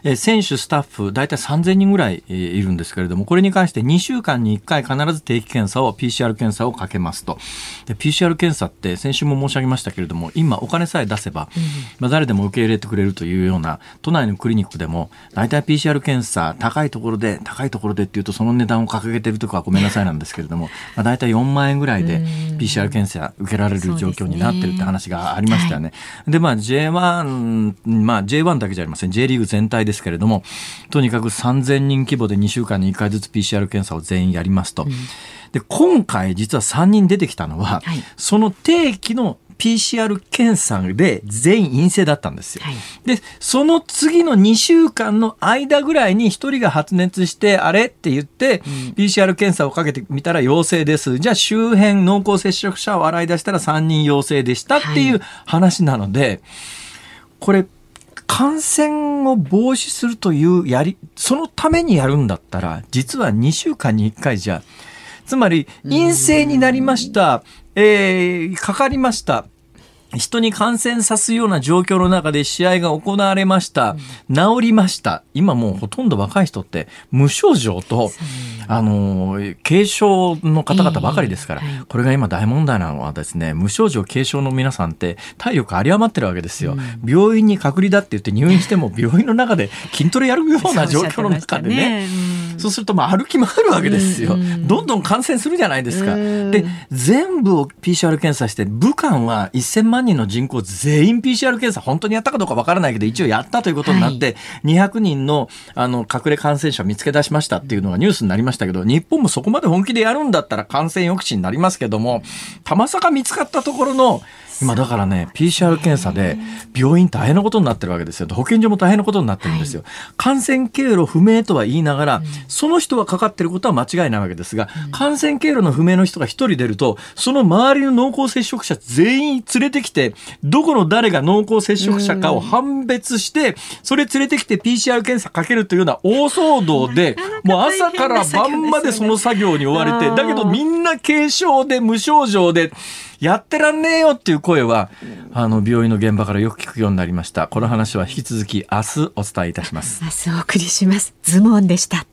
え選手、スタッフ、大体3000人ぐらい、えいるんですけれども、これに関して2週間に1回必ず定期検査を、PCR 検査をかけますと。で、PCR 検査って先週も申し上げましたけれども、今お金さえ出せば、まあ、誰でも受け入れてくれるというような、都内のクリニックでも、大体 PCR 検査、高いところで、高いところでっていうと、その値段を掲げてるとかはごめんなさいなんですけれども、まあ、大体4万円ぐらいで PCR 検査受けられる状況になってるって話がありましたよね。で、まあ J1、まあ J1 だけじゃありません。J リーグ全体ですけれども、とにかく3000人規模で2週間に1回ずつ PCR 検査を全員やりますと。うん、で、今回実は3人出てきたのは、はい、その定期の PCR 検査で全員陰性だったんですよ。はい、で、その次の2週間の間ぐらいに1人が発熱して、あれ？って言って、うん、PCR 検査をかけてみたら陽性です。じゃあ周辺濃厚接触者を洗い出したら3人陽性でしたっていう話なので、はい、これ、感染を防止するというやり、そのためにやるんだったら、実は2週間に1回じゃ、つまり陰性になりました、えー、かかりました、人に感染さすような状況の中で試合が行われました。治りました。今もうほとんど若い人って無症状と、あの、軽症の方々ばかりですから、これが今大問題なのはですね、無症状軽症の皆さんって体力有り余ってるわけですよ。病院に隔離だって言って入院しても 病院の中で筋トレやるような状況の中でね、そうするとまあ歩き回るわけですよ。どんどん感染するじゃないですか。で、全部を PCR 検査して、武漢は1000万万人の人口全員 PCR 検査本当にやったかどうかわからないけど一応やったということになって、はい、200人のあの隠れ感染者見つけ出しましたっていうのがニュースになりましたけど日本もそこまで本気でやるんだったら感染抑止になりますけどもたまさか見つかったところの今だからね PCR 検査で病院大変なことになってるわけですよ。保健所も大変なことになってるんですよ、はい、感染経路不明とは言いながら、うん、その人はかかってることは間違いないわけですが、うん、感染経路の不明の人が1人出るとその周りの濃厚接触者全員連れてきてどこの誰が濃厚接触者かを判別して、それ連れてきて PCR 検査かけるというような大騒動でもう朝から晩までその作業に追われてだけどみんな軽症で無症状で。やってらんねえよっていう声は、あの、病院の現場からよく聞くようになりました。この話は引き続き明日お伝えいたします。明日お送りします。ズモンでした。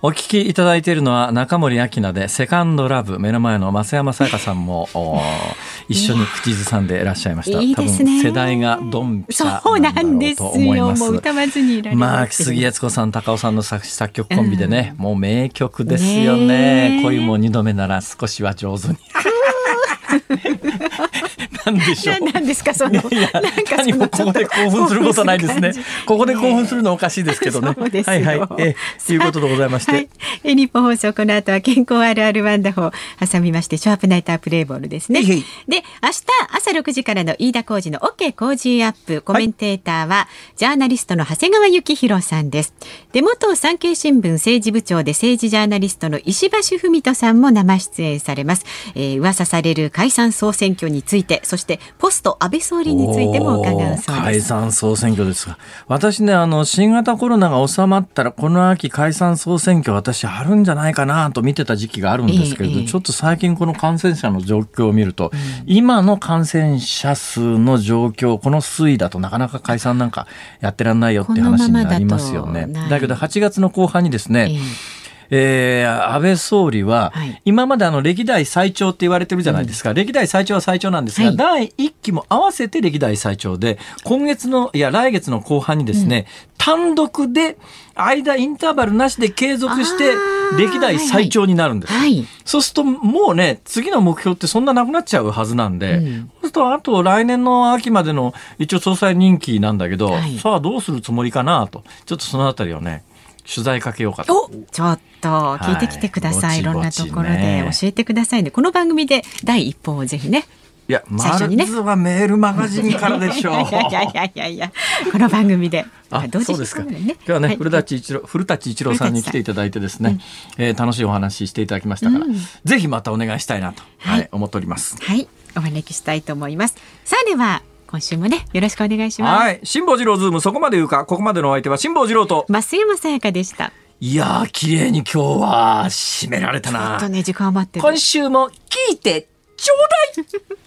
お聞きいただいているのは中森明菜でセカンドラブ目の前の増山さやかさんも 一緒に口ずさんでいらっしゃいました。いい多分世代がドンピシャなんだろうと思います。もう歌わずにいられまあ杉悦子さん高尾さんの作詞作曲コンビでね、うん、もう名曲ですよね。恋も二度目なら少しは上手に。なんでしょう。何ですかその。いや何もここで興奮することないですね。ここで興奮するのおかしいですけどね。はいはい。えということでございまして。はい、え日本放送この後は健康あるあるワンダホー挟みましてショーアップナイタープレイボールですね。で明日朝6時からの飯田浩二の OK 工事アップコメンテーターは、はい、ジャーナリストの長谷川幸宏さんです。で元産経新聞政治部長で政治ジャーナリストの石橋文人さんも生出演されます。えー、噂される解散総選挙についてそしてポスト安倍総理についても伺うそうです。解散総選挙ですが。私ねあの新型コロナが収まったらこの秋解散総選挙私あるんじゃないかなと見てた時期があるんですけれど、えー、ちょっと最近この感染者の状況を見ると、うん、今の感染者数の状況この推移だとなかなか解散なんかやってらんないよって話になりますよね。だけど8月の後半にですね、えーえー、安倍総理は、はい、今まであの歴代最長って言われてるじゃないですか、うん、歴代最長は最長なんですが、はい、第1期も合わせて歴代最長で、今月の、いや、来月の後半にですね、うん、単独で、間インターバルなしで継続して歴代最長になるんです、はい。はい、そうするともうね次の目標ってそんななくなっちゃうはずなんで、うん、そうするとあと来年の秋までの一応総裁任期なんだけど、はい、さあどうするつもりかなと。ちょっとそのあたりをね取材かけようかと。ちょっと聞いてきてください、はい、いろんなところで教えてくださいね。この番組で第一報をぜひねいや、まずはメールマガジンからでしょう。いやいやいやいやこの番組で。あ、そうですか。ね、今日はね、古舘一郎、古舘一郎さんに来ていただいてですね、うん、えー、楽しいお話していただきましたから、うん、ぜひまたお願いしたいなと、はい、はい、思っております。はい、お招きしたいと思います。さあでは。今週もねよろしくお願いします。はい、辛坊治郎ズームそこまで言うか、ここまでのお相手は辛坊治郎と増山さやかでした。いやー、綺麗に今日は締められたな。ちょっとね時間余って今週も聞いてちょうだい